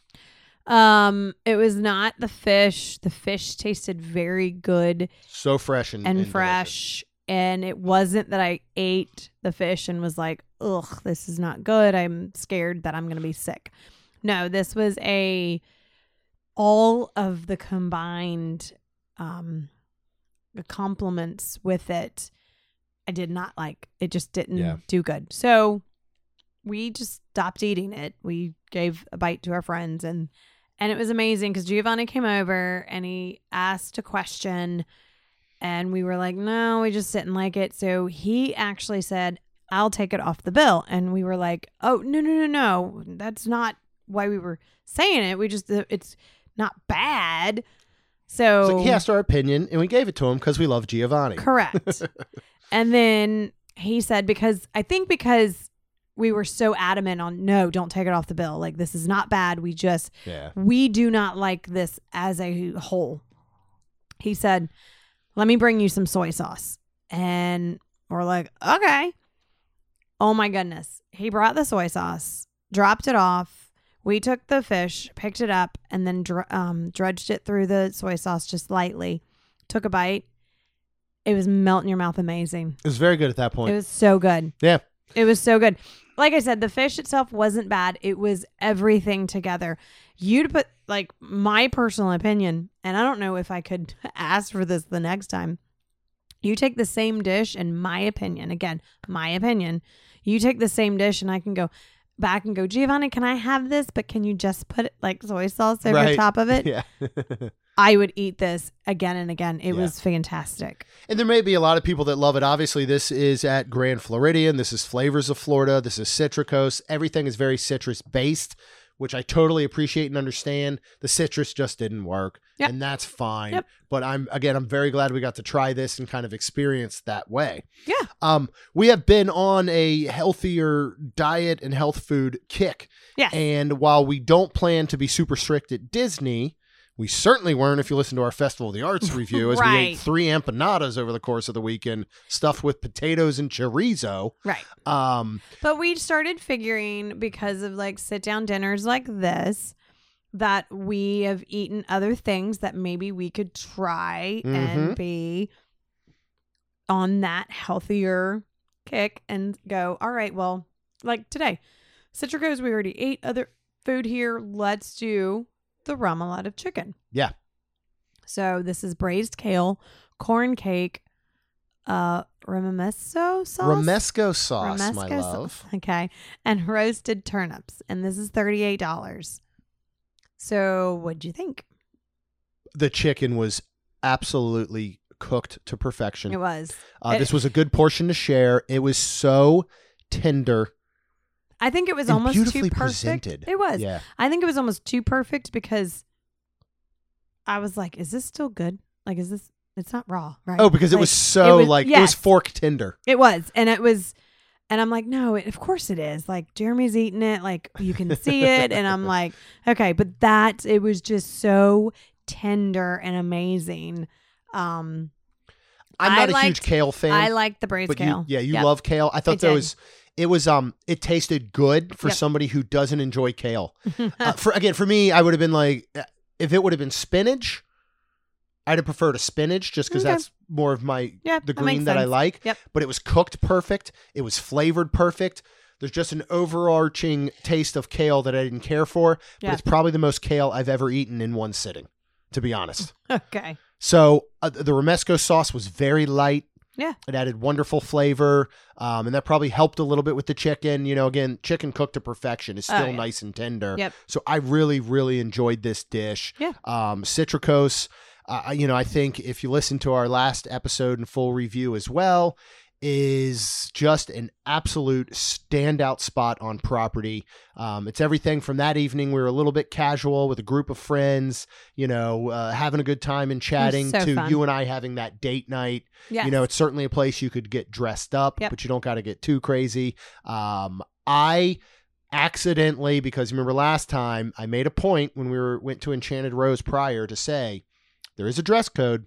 Um, it was not the fish. The fish tasted very good So fresh and, and, delicious. fresh. And it wasn't that I ate the fish and was like, ugh, this is not good. I'm scared that I'm going to be sick. No, this was a all of the combined um compliments with it. I did not like. It just didn't Yeah. do good. So we just stopped eating it. We gave a bite to our friends and and it was amazing because Giovanni came over and he asked a question and we were like, no, we just didn't like it. So he actually said, I'll take it off the bill. And we were like, oh, no, no, no, no. That's not why we were saying it. We just, uh, it's not bad. So like he asked our opinion, and we gave it to him because we love Giovanni. Correct. and then he said, because I think because we were so adamant on no, don't take it off the bill. Like this is not bad. We just Yeah. we do not like this as a whole. He said, Let me bring you some soy sauce. And we're like, Okay. Oh my goodness. He brought the soy sauce, dropped it off. We took the fish, picked it up, and then dr- um, drudged it through the soy sauce just lightly. Took a bite. It was melt in your mouth amazing. It was very good at that point. It was so good. yeah. It was so good. Like I said, the fish itself wasn't bad. It was everything together. You'd put like my personal opinion, and I don't know if I could ask for this the next time. You take the same dish, in my opinion, again, my opinion, you take the same dish, and I can go back and go, Giovanni, can I have this? But can you just put like soy sauce over Right. top of it? Yeah. I would eat this again and again. It Yeah. was fantastic. And there may be a lot of people that love it. Obviously, this is at Grand Floridian. This is Flavors of Florida. This is Citricos. Everything is very citrus based, which I totally appreciate and understand. The citrus just didn't work, Yep. and that's fine. Yep. But I'm again, I'm very glad we got to try this and kind of experience that way. Yeah. Um, we have been on a healthier diet and health food kick, Yeah. and while we don't plan to be super strict at Disney. We certainly weren't if you listen to our Festival of the Arts review, as we ate three empanadas over the course of the weekend, stuffed with potatoes and chorizo. right. Um, But we started figuring because of like sit down dinners like this that we have eaten other things that maybe we could try Mhm. and be on that healthier kick and go, all right, well, like today, Citricos, we already ate other food here. Let's do the remoulade of chicken. Yeah. So this is braised kale, corn cake, uh, remesso sauce. Romesco sauce, my Romesco love. sauce. Okay. And roasted turnips. And this is $38. So what'd you think? The chicken was absolutely cooked to perfection. It was. Uh, it- this was a good portion to share. It was so tender. I think it was and almost too perfect. presented. It was. Yeah. I think it was almost too perfect because I was like, is this still good? Like, is this, it's not raw, right? Oh, because it was so was- like it was fork tender. It was. And it was, and I'm like, no, it, of course it is. Like, Jeremy's eating it. Like, you can see it. and I'm like, okay. But that, it was just so tender and amazing. Um, I'm not a liked- huge kale fan. I like the braised kale. you, yeah, you Yep. love kale. I thought I that did. was it was um it tasted good for Yep. somebody who doesn't enjoy kale. uh, for again, for me, I would have been like, uh, if it would have been spinach, I'd have preferred a spinach just because Okay. that's more of my the green makes that I like. Yep. But it was cooked perfect. It was flavored perfect. There's just an overarching taste of kale that I didn't care for, but it's probably the most kale I've ever eaten in one sitting, to be honest. okay. So uh, the romesco sauce was very light. Yeah. It added wonderful flavor, um, and that probably helped a little bit with the chicken. You know, again, chicken cooked to perfection is Oh, still yeah. nice and tender. Yep. So I really, really enjoyed this dish. Yeah. Um, Citricos, uh, you know, I think if you listen to our last episode and full review as well, is just an absolute standout spot on property. Um, it's everything from that evening. We were a little bit casual with a group of friends, you know, uh, having a good time and chatting so to fun. you and I having that date night. Yes. You know, it's certainly a place you could get dressed up, Yep. but you don't got to get too crazy. Um, I accidentally, because remember last time I made a point when we were went to Enchanted Rose prior to say there is a dress code.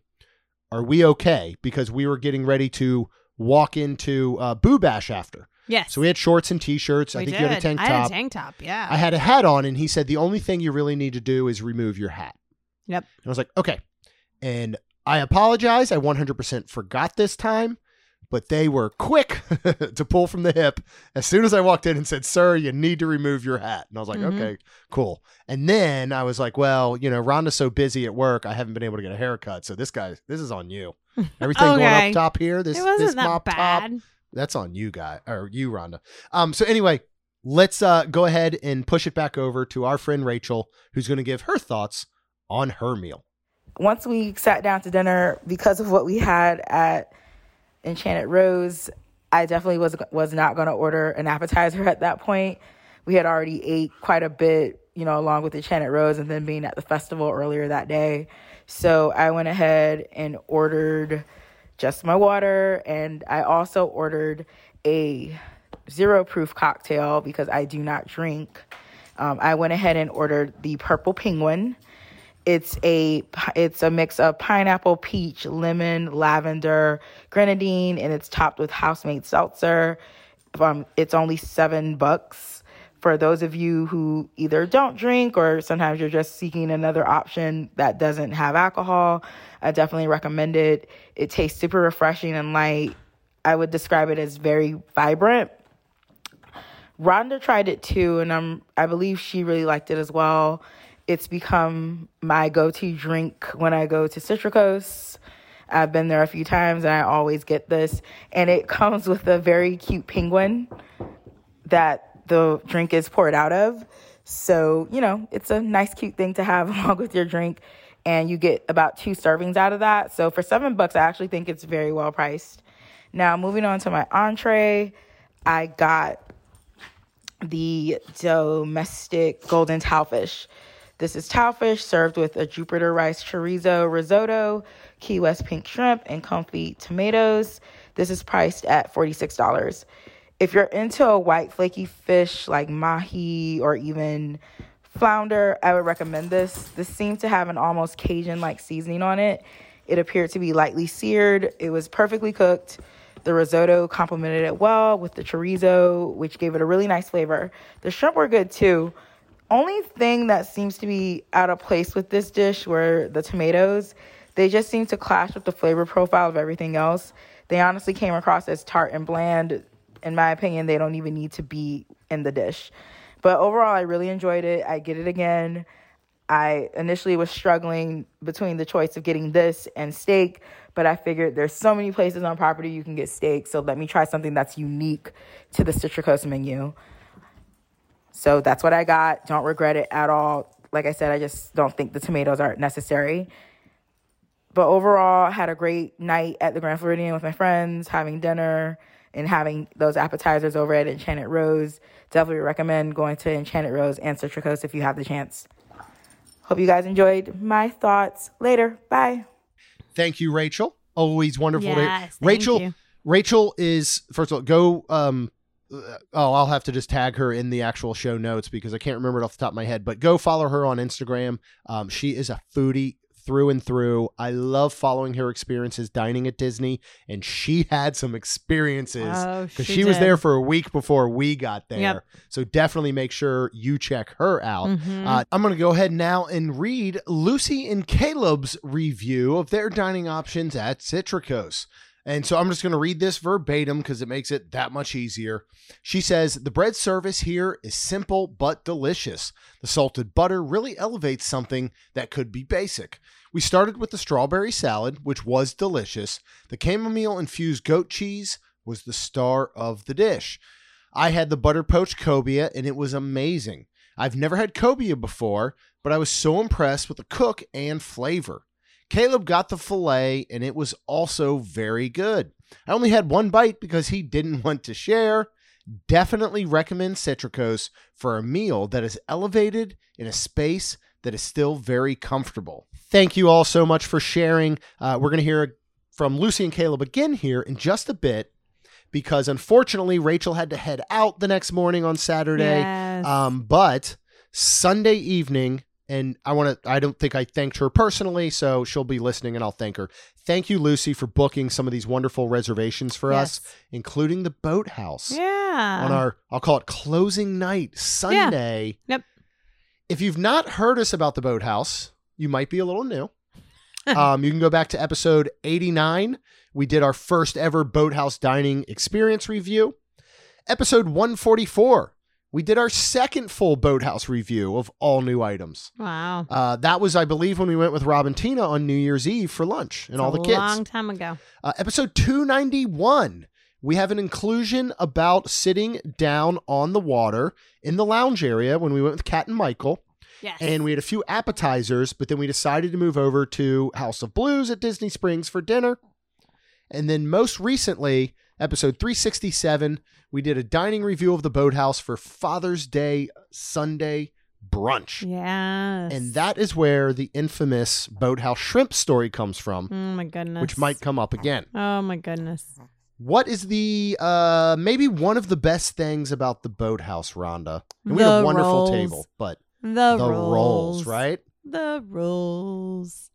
Are we okay? Because we were getting ready to walk into uh, Boo Bash after. yes. So we had shorts and t-shirts. I think did. you had a tank top. I had a tank top. Yeah. I had a hat on, and he said the only thing you really need to do is remove your hat. Yep. And I was like, okay. And I apologize. I 100% forgot this time, but they were quick to pull from the hip as soon as I walked in and said, sir, you need to remove your hat. And I was like, Mhm. okay, cool. And then I was like, well, you know, Rhonda's so busy at work, I haven't been able to get a haircut. So this guy, this is on you. Everything going Okay. up top here, this, it wasn't this that mop top, that's on you, guy, or you, Rhonda. Um. So anyway, let's uh, go ahead and push it back over to our friend Rachel, who's going to give her thoughts on her meal. Once we sat down to dinner, because of what we had at Enchanted Rose, I definitely was was not going to order an appetizer at that point. We had already ate quite a bit, you know, along with Enchanted Rose, and then being at the festival earlier that day. So I went ahead and ordered just my water, and I also ordered a zero proof cocktail because I do not drink. Um, I went ahead and ordered the Purple Penguin. It's a it's a mix of pineapple, peach, lemon, lavender, grenadine, and it's topped with house-made seltzer. Um, it's only seven bucks for those of you who either don't drink or sometimes you're just seeking another option that doesn't have alcohol. I definitely recommend it. It tastes super refreshing and light. I would describe it as very vibrant. Rhonda tried it too, and I'm I believe she really liked it as well. It's become my go-to drink when I go to Citricos. I've been there a few times and I always get this. And it comes with a very cute penguin that the drink is poured out of. So, you know, it's a nice, cute thing to have along with your drink. And you get about two servings out of that. So for seven bucks, I actually think it's very well priced. Now, moving on to my entree, I got the domestic golden tilefish. This is tilefish served with a Jupiter rice chorizo risotto, Key West pink shrimp, and confit tomatoes. This is priced at $46. If you're into a white flaky fish like mahi or even flounder, I would recommend this. This seemed to have an almost Cajun like seasoning on it. It appeared to be lightly seared. It was perfectly cooked. The risotto complemented it well with the chorizo, which gave it a really nice flavor. The shrimp were good too only thing that seems to be out of place with this dish were the tomatoes. They just seem to clash with the flavor profile of everything else. They honestly came across as tart and bland. In my opinion, they don't even need to be in the dish. But overall, I really enjoyed it. I get it again. I initially was struggling between the choice of getting this and steak, but I figured there's so many places on property you can get steak, so let me try something that's unique to the Citricos menu. So that's what I got. Don't regret it at all. Like I said, I just don't think the tomatoes are necessary. But overall, had a great night at the Grand Floridian with my friends, having dinner and having those appetizers over at Enchanted Rose. Definitely recommend going to Enchanted Rose and Citricos if you have the chance. Hope you guys enjoyed my thoughts. Later. Bye. Thank you, Rachel. Always wonderful Yes, to thank Rachel. you. Rachel is first of all go um uh, oh I'll have to just tag her in the actual show notes because I can't remember it off the top of my head but go follow her on Instagram um she is a foodie through and through I love following her experiences dining at Disney and she had some experiences Oh, because she she, was there for a week before we got there Yep. so definitely make sure you check her out Mhm. uh, I'm going to go ahead now and read Lucy and Caleb's review of their dining options at Citricos. And so I'm just going to read this verbatim because it makes it that much easier. She says, The bread service here is simple but delicious. The salted butter really elevates something that could be basic. We started with the strawberry salad, which was delicious. The chamomile infused goat cheese was the star of the dish. I had the butter poached cobia and it was amazing. I've never had cobia before, but I was so impressed with the cook and flavor. Caleb got the filet and it was also very good. I only had one bite because he didn't want to share. Definitely recommend Citricos for a meal that is elevated in a space that is still very comfortable. Thank you all so much for sharing. Uh, we're going to hear from Lucy and Caleb again here in just a bit because unfortunately Rachel had to head out the next morning on Saturday. Yes. Um, but Sunday evening, and I want to, I don't think I thanked her personally, so she'll be listening and I'll thank her. Thank you, Lucy, for booking some of these wonderful reservations for us, including the boathouse yeah. on our, I'll call it closing night, Sunday. Yep. If you've not heard us about the boathouse, you might be a little new. um, you can go back to episode 89. We did our first ever boathouse dining experience review. Episode 144, we did our second full boathouse review of all new items. wow. Uh, that was, I believe, when we went with Rob and Tina on New Year's Eve for lunch and all the It's a kids. long time ago. Uh, episode 291, we have an inclusion about sitting down on the water in the lounge area when we went with Kat and Michael. Yes. And we had a few appetizers, but then we decided to move over to House of Blues at Disney Springs for dinner. And then most recently, episode 367, we did a dining review of the boathouse for Father's Day Sunday brunch. yes. And that is where the infamous boathouse shrimp story comes from, Oh my goodness. which might come up again. Oh my goodness. What is the uh maybe one of the best things about the boathouse, Rhonda? And we The had a wonderful rolls. table, but The, the rolls, rolls, right? The rolls.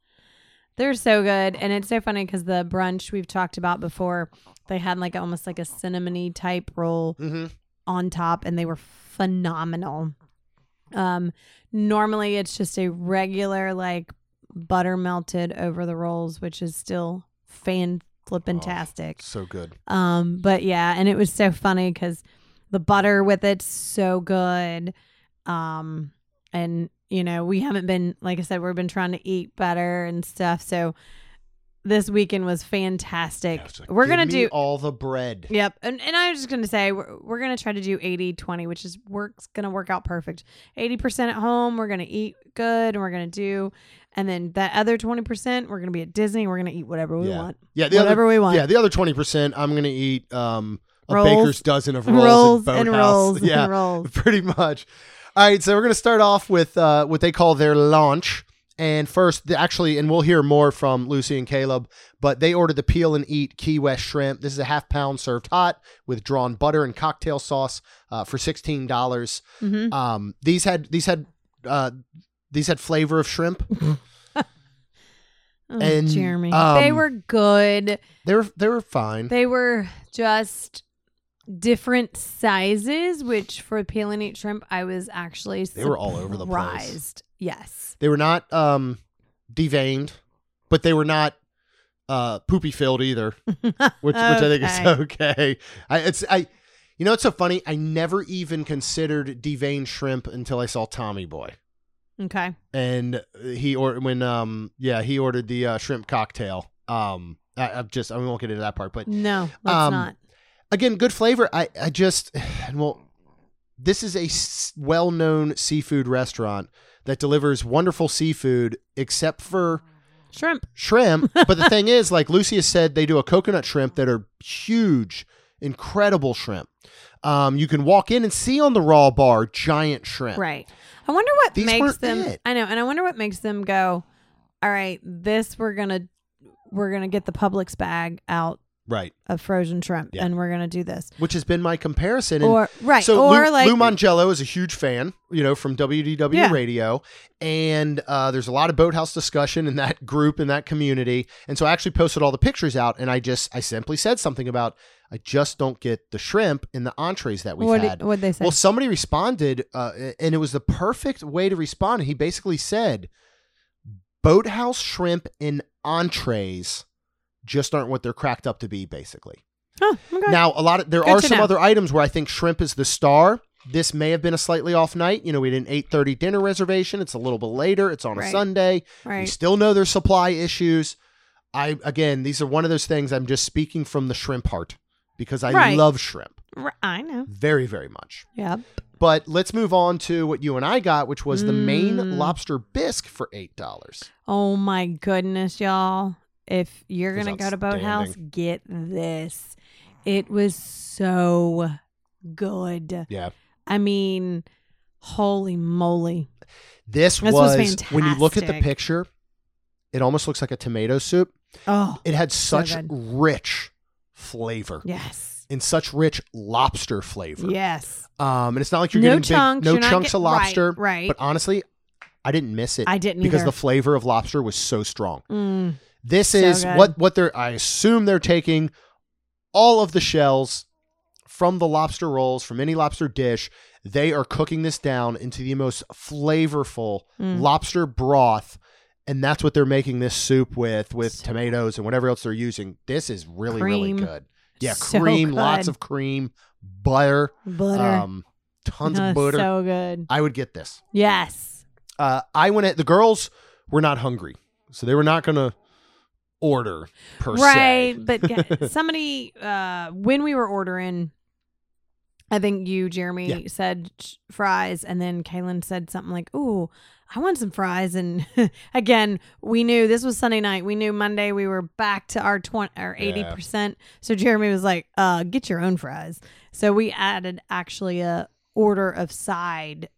They're so good. And it's so funny because the brunch we've talked about before, they had like almost like a cinnamony type roll Mm-hmm. on top and they were phenomenal. Um normally it's just a regular like butter melted over the rolls, which is still fan flippin' tastic. So good. Um, but yeah, and it was so funny because the butter with it's so good. Um, and you know, we haven't been like I said, we've been trying to eat better and stuff. So this weekend was fantastic. Yeah, like, we're gonna do all the bread. Yep. And and I was just gonna say we're, we're gonna try to do 80 20, which is works gonna work out perfect. 80% at home, we're gonna eat good and we're gonna do and then that other 20%, we're gonna be at Disney, we're gonna eat whatever we Yeah. want. Yeah, the Whatever other, we want. Yeah, the other twenty percent, I'm gonna eat um a Rolls. baker's dozen of rolls, Rolls and rolls Yeah, and rolls. pretty much. All right, so we're gonna start off with uh, what they call their launch. And first, the, actually, and we'll hear more from Lucy and Caleb, but they ordered the peel and eat Key West shrimp. This is a half pound served hot with drawn butter and cocktail sauce uh, for sixteen dollars. Mm-hmm. Um, these had these had uh, these had flavor of shrimp. Oh, And, Jeremy. um, they were good. They were they were fine. They were just different sizes, which for peel and eat shrimp, I was actually They were all over the place. Yes. They were not um deveined, but they were not uh poopy filled either, which which I think is okay. I it's I you know it's so funny. I never even considered deveined shrimp until I saw Tommy Boy. Okay. And he or when um yeah, he ordered the uh, shrimp cocktail. Um I, I've just I won't get into that part, but No, let's Um, not. again, good flavor. I I just well, this is a s- well-known seafood restaurant that delivers wonderful seafood, except for Shrimp. shrimp. But the thing is, like Lucy has said, they do a coconut shrimp that are huge, incredible shrimp. Um, you can walk in and see on the raw bar giant shrimp. Right. I wonder what These makes them it. I know, and I wonder what makes them go, All right, this we're gonna we're gonna get the Publix bag out Right. of frozen shrimp Yeah. and we're gonna do this. Which has been my comparison. And Or right. So or Lou, like Lou Mongello is a huge fan, you know, from WDW Yeah. Radio, and uh, there's a lot of boathouse discussion in that group in that community. And so I actually posted all the pictures out, and I just I simply said something about I just don't get the shrimp in the entrees that we've what had. did, what'd they say? Well, somebody responded, uh, and it was the perfect way to respond. He basically said, "Boathouse shrimp in entrees just aren't what they're cracked up to be." Basically. oh, okay. Now, a lot of there Good are some know. other items where I think shrimp is the star. This may have been a slightly off night. You know, we did an eight thirty dinner reservation. It's a little bit later. It's on a Right. Sunday. We still know there's supply issues. I again, these are one of those things. I'm just speaking from the shrimp heart because I Right. love shrimp R- I know. very, very much. Yep. But let's move on to what you and I got, which was the Maine Mm. lobster bisque for eight dollars. Oh my goodness, y'all. If you're going to go to Boathouse, get this. It was so good. Yeah, I mean, holy moly. this, This was, was when you look at the picture, it almost looks like a tomato soup. Oh, It had such good. rich flavor yes. and such rich lobster flavor. Yes. Um, and it's not like you're No getting chunks, big, no chunks get- of lobster. right, right. But honestly, I didn't miss it I didn't because either. the flavor of lobster was so strong. Mm, This is good. what what they're. I assume they're taking all of the shells from the lobster rolls from any lobster dish. They are cooking this down into the most flavorful Mm. lobster broth, and that's what they're making this soup with, with So- tomatoes and whatever else they're using. This is really really good. Yeah, So cream, lots of cream, butter, butter. um, tons of butter. So good. I would get this. Yes. Uh, I went at the girls were not hungry, so they were not gonna order per right, se. but somebody uh when we were ordering I think you, Jeremy, Yeah. said fries, and then Kaylin said something like, "Ooh, I want some fries." And again, we knew this was Sunday night. We knew Monday we were back to our twenty or eighty Yeah. percent. So Jeremy was like, "Uh, get your own fries." So we added actually a order of side,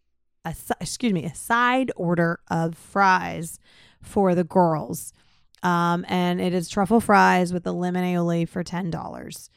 a excuse me, a side order of fries for the girls, um, and it is truffle fries with a lemon aioli for ten dollars.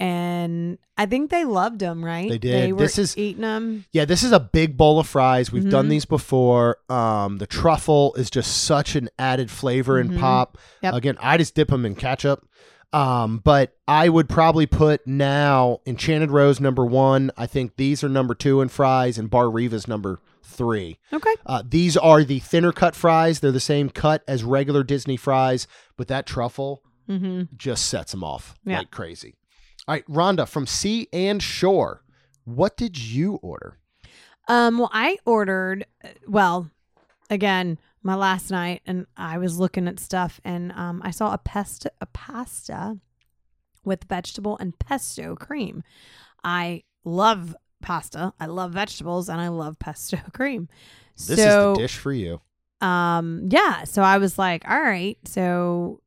And I think they loved them, right? They did. They were This is- eating them. Yeah, this is a big bowl of fries. We've done Mhm. these before. Um, the truffle is just such an added flavor and Mhm. pop. Yep. Again, I just dip them in ketchup. Um, but I would probably put now Enchanted Rose number one. I think these are number two in fries, and Bar Riva's number three. Okay. Uh, these are the thinner cut fries. They're the same cut as regular Disney fries, but that truffle Mm-hmm. just sets them off Yeah. like crazy. All right, Rhonda from Sea and Shore. What did you order? Um, well, I ordered, uh, well, again, my last night, and I was looking at stuff, and um, I saw a pasta, a pasta with vegetable and pesto cream. I love pasta. I love vegetables, and I love pesto cream. This so, is the dish for you. um yeah so i was like all right so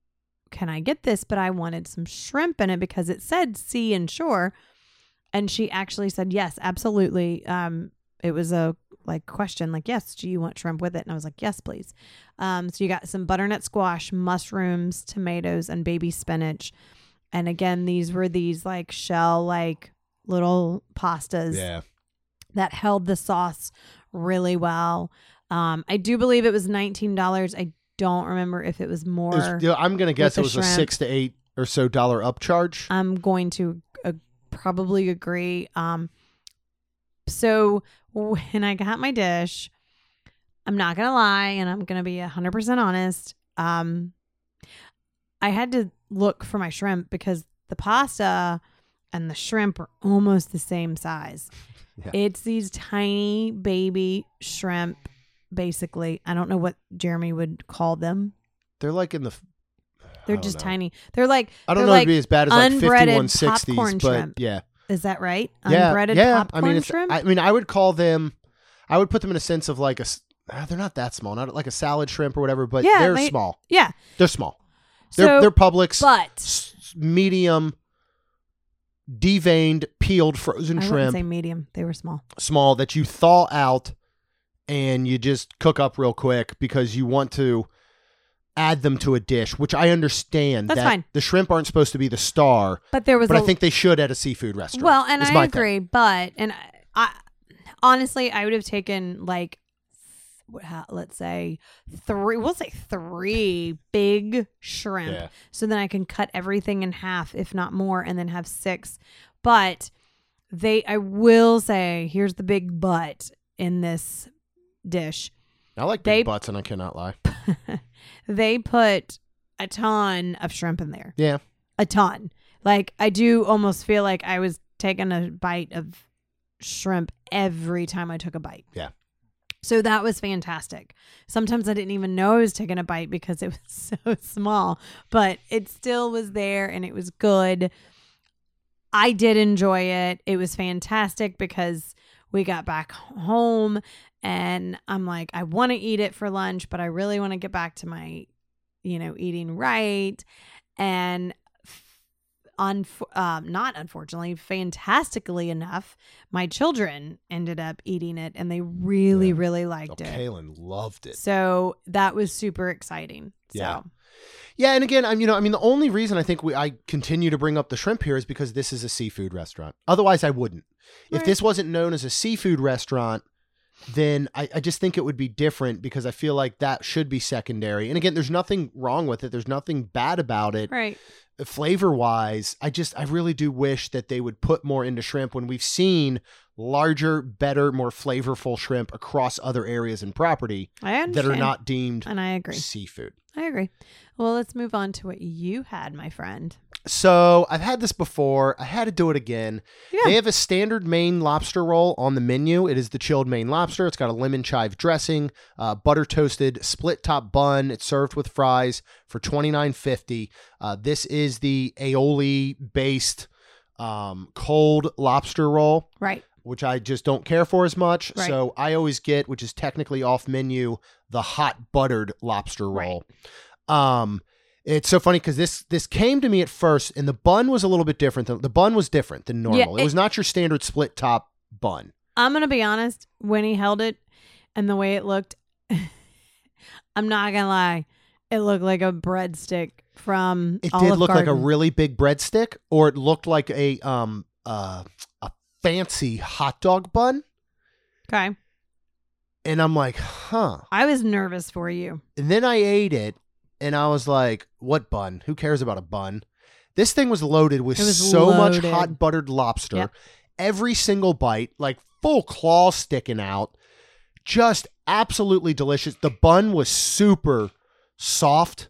can i get this but i wanted some shrimp in it because it said sea and shore and she actually said yes absolutely um it was a like question like yes do you want shrimp with it and i was like yes please um so you got some butternut squash mushrooms tomatoes and baby spinach and again these were these like shell like little pastas Yeah. that held the sauce really well. Um, I do believe it was nineteen dollars. I don't remember if it was more. It was- you know, I'm going to guess it was a six to eight or so dollar upcharge. I'm going to uh, probably agree. Um, so when I got my dish, I'm not gonna lie, and I'm gonna be hundred percent honest. Um, I had to look for my shrimp because the pasta and the shrimp are almost the same size. Yeah. It's these tiny baby shrimp, basically. I don't know what Jeremy would call them. They're like in the. They're just know. tiny. They're like I don't know like it'd be as bad as like unbreaded 5160s, popcorn but shrimp. yeah. Is that right? Yeah. Unbreaded yeah. popcorn I mean, shrimp. I mean, I would call them, I would put them in a sense of like a. ah, they're not that small, not like a salad shrimp or whatever, but Yeah, they're they- small. yeah. They're small. They're, So, they're Publix, but medium, deveined, peeled frozen I shrimp, say medium. They were small. small that you thaw out and you just cook up real quick because you want to add them to a dish, which I understand. That's that fine. The shrimp aren't supposed to be the star, But there was but a I think they should at a seafood restaurant. well, and I thing. agree. But and I, I honestly, I would have taken like let's say three. We'll say three big shrimp. Yeah. so then I can cut everything in half, if not more, and then have six. But they, I will say, here's the big but in this dish. I like They- big butts, and I cannot lie. they put a ton of shrimp in there, Yeah. a ton. Like I do almost feel like I was taking a bite of shrimp every time I took a bite. Yeah. So that was fantastic. Sometimes I didn't even know I was taking a bite because it was so small, but it still was there and it was good. I did enjoy it. It was fantastic because we got back home and I'm like, I want to eat it for lunch, but I really want to get back to my, you know, eating right. And un- um, not unfortunately, fantastically enough, my children ended up eating it and they really, Yeah. really Oh, liked it. Kaylin loved it. So that was super exciting. Yeah. So Yeah, and again, I'm you know, I mean, the only reason I think we I continue to bring up the shrimp here is because this is a seafood restaurant. Otherwise, I wouldn't. If Right. this wasn't known as a seafood restaurant, then I, I just think it would be different because I feel like that should be secondary. And again, there's nothing wrong with it. There's nothing bad about it. right. Uh, Flavor wise, I just I really do wish that they would put more into shrimp when we've seen larger, better, more flavorful shrimp across other areas and property that are not deemed And I agree. seafood. I agree. Well, let's move on to what you had, my friend. So I've had this before. I had to do it again. Yeah. They have a standard Maine lobster roll on the menu. It is the chilled Maine lobster. It's got a lemon chive dressing, uh, butter toasted split top bun. It's served with fries for twenty nine fifty. Uh, this is the aioli based um, cold lobster roll Right. which I just don't care for as much. Right. So I always get, which is technically off menu, the hot buttered lobster roll. Um, it's so funny because this this came to me at first, and the bun was a little bit different. Than, the bun was different than normal. it, it- was not your standard split top bun. I'm gonna be honest. When he held it and the way it looked, I'm not gonna lie. It looked like a breadstick from. It Olive did look like a really big breadstick, or it looked like a um uh, a fancy hot dog bun. Okay. And I'm like, huh. I was nervous for you. And then I ate it and I was like, what bun? Who cares about a bun? This thing was loaded with was so much hot buttered lobster. Yep. Every single bite, like full claw sticking out. Just absolutely delicious. The bun was super soft.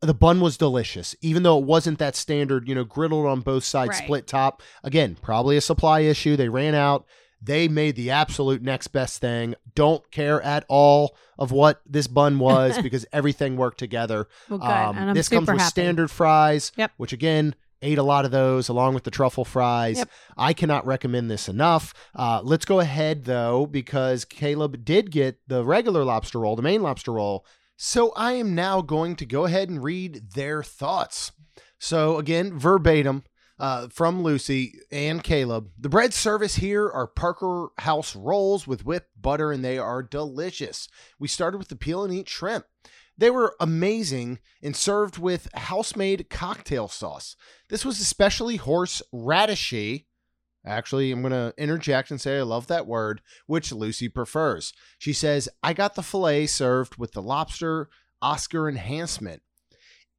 The bun was delicious, even though it wasn't that standard, you know, griddled on both sides, Right. split top. Again, probably a supply issue. They ran out. They made the absolute next best thing. Don't care at all of what this bun was because everything worked together. Well, good. and I'm Um, this comes with happy. standard fries, Yep. which again, ate a lot of those along with the truffle fries. Yep. I cannot recommend this enough. Uh, let's go ahead though, because Caleb did get the regular lobster roll, the main lobster roll. So I am now going to go ahead and read their thoughts. So again, verbatim. Uh, from Lucy and Caleb. The bread service here are Parker House rolls with whipped butter, and they are delicious. We started with the peel and eat shrimp. They were amazing and served with house made cocktail sauce. This was especially horse radishy. Actually, I'm going to interject and say I love that word, which Lucy prefers. She says, I got the filet served with the lobster Oscar enhancement.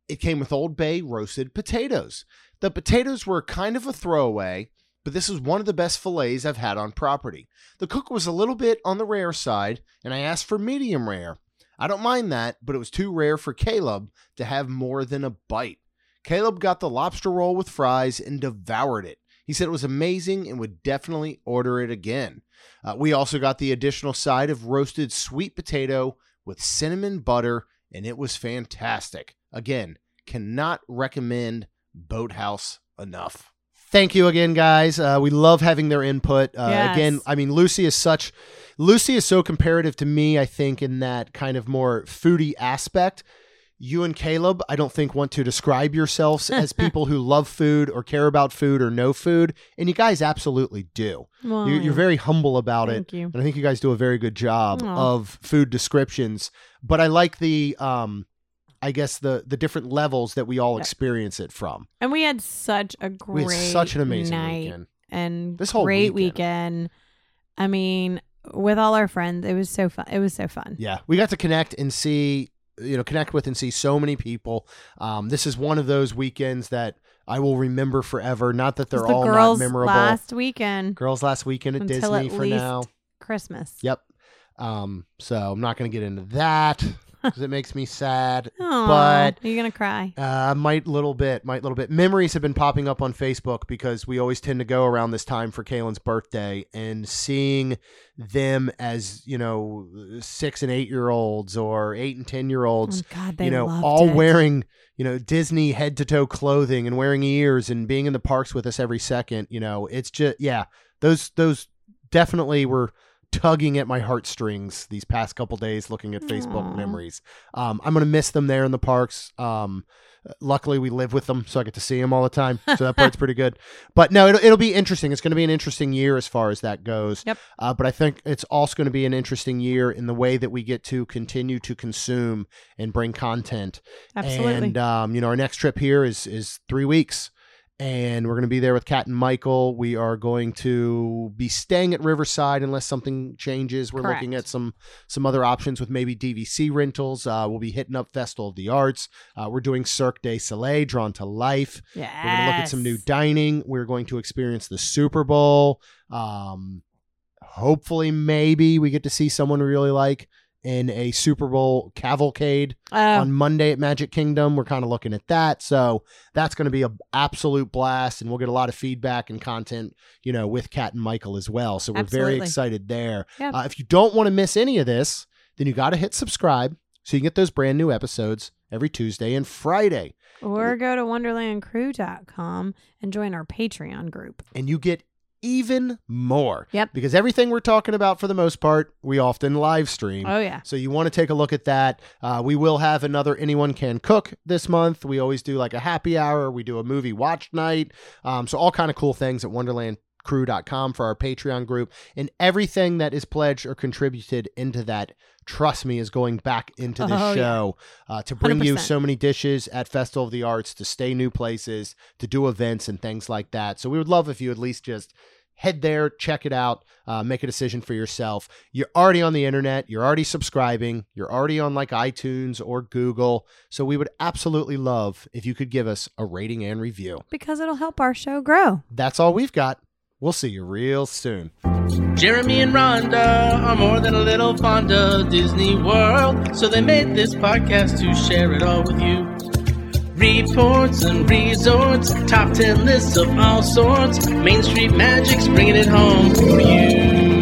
It came with Old Bay roasted potatoes. The potatoes were kind of a throwaway, but this is one of the best fillets I've had on property. The cook was a little bit on the rare side, and I asked for medium rare. I don't mind that, but it was too rare for Caleb to have more than a bite. Caleb got the lobster roll with fries and devoured it. He said it was amazing and would definitely order it again. Uh, we also got the additional side of roasted sweet potato with cinnamon butter, and it was fantastic. Again, cannot recommend Boathouse enough. Thank you again, guys. Uh, we love having their input. Uh, Yes. Again, I mean, Lucy is such, Lucy is so comparative to me. I think in that kind of more foodie aspect. You and Caleb, I don't think want to describe yourselves as people who love food or care about food or know food, and you guys absolutely do. Well, You're, you're very humble about it. Thank you. And I think you guys do a very good job Aw. of food descriptions. But I like the um I guess the the different levels that we all experience it from. And we had such a We great had such an amazing night weekend. and This whole great weekend. I mean, with all our friends, it was so fun. It was so fun. Yeah. We got to connect and see you know, connect with and see so many people. Um, this is one of those weekends that I will remember forever. Not that It they're the all girls not memorable. last weekend, girls last weekend at Until Disney at for least now. Christmas. Yep. Um, so I'm not going to get into that because it makes me sad. Aw, But- are you gonna cry? Uh, might little bit, might little bit. Memories have been popping up on Facebook because we always tend to go around this time for Kaylin's birthday and seeing them as you know six and eight year olds or eight and ten year olds, Oh, God, they you know, all it. wearing you know Disney head to toe clothing and wearing ears and being in the parks with us every second. You know, it's just yeah, those those definitely were tugging at my heartstrings these past couple days looking at Facebook Aw. memories. Um, I'm gonna miss them there in the parks. Um, luckily we live with them, so I get to see them all the time. So that part's pretty good. But no, it'll, it'll be interesting. It's going to be an interesting year as far as that goes. Yep. Uh, but I think it's also going to be an interesting year in the way that we get to continue to consume and bring content. Absolutely. And um, you know, our next trip here is is three weeks, and we're going to be there with Kat and Michael. We are going to be staying at Riverside unless something changes. We're looking at some some other options with maybe DVC rentals. Uh, we'll be hitting up Festival of the Arts. Uh, we're doing Cirque du Soleil, Drawn to Life. yes. We're going to look at some new dining. We're going to experience the Super Bowl. Um, hopefully, maybe we get to see someone we really like in a Super Bowl cavalcade Oh, on Monday at Magic Kingdom. We're kind of looking at that. So that's going to be an absolute blast. And we'll get a lot of feedback and content, you know, with Kat and Michael as well. So we're very excited there. Yeah. Uh, if you don't want to miss any of this, then you got to hit subscribe so you can get those brand new episodes every Tuesday and Friday. or go to wonderlandcrew.com and join our Patreon group. And you get even more. Yep. Because everything we're talking about for the most part, we often live stream. Oh, yeah. So you want to take a look at that. Uh, we will have another Anyone Can Cook this month. We always do like a happy hour. We do a movie watch night. Um, so all kind of cool things at wonderlandcrew.com for our Patreon group. And everything that is pledged or contributed into that, trust me, is going back into the Oh, yeah. show uh, to bring you 100%. so many dishes at Festival of the Arts, to stay new places, to do events and things like that. So we would love if you at least just head there, check it out, uh, make a decision for yourself. You're already on the internet, you're already subscribing, you're already on like iTunes or Google. So we would absolutely love if you could give us a rating and review. Because it'll help our show grow. That's all we've got. We'll see you real soon. Jeremy and Rhonda are more than a little fond of Disney World, so they made this podcast to share it all with you. Reports and resorts, top 10 lists of all sorts, Main Street Magic's bringing it home for you.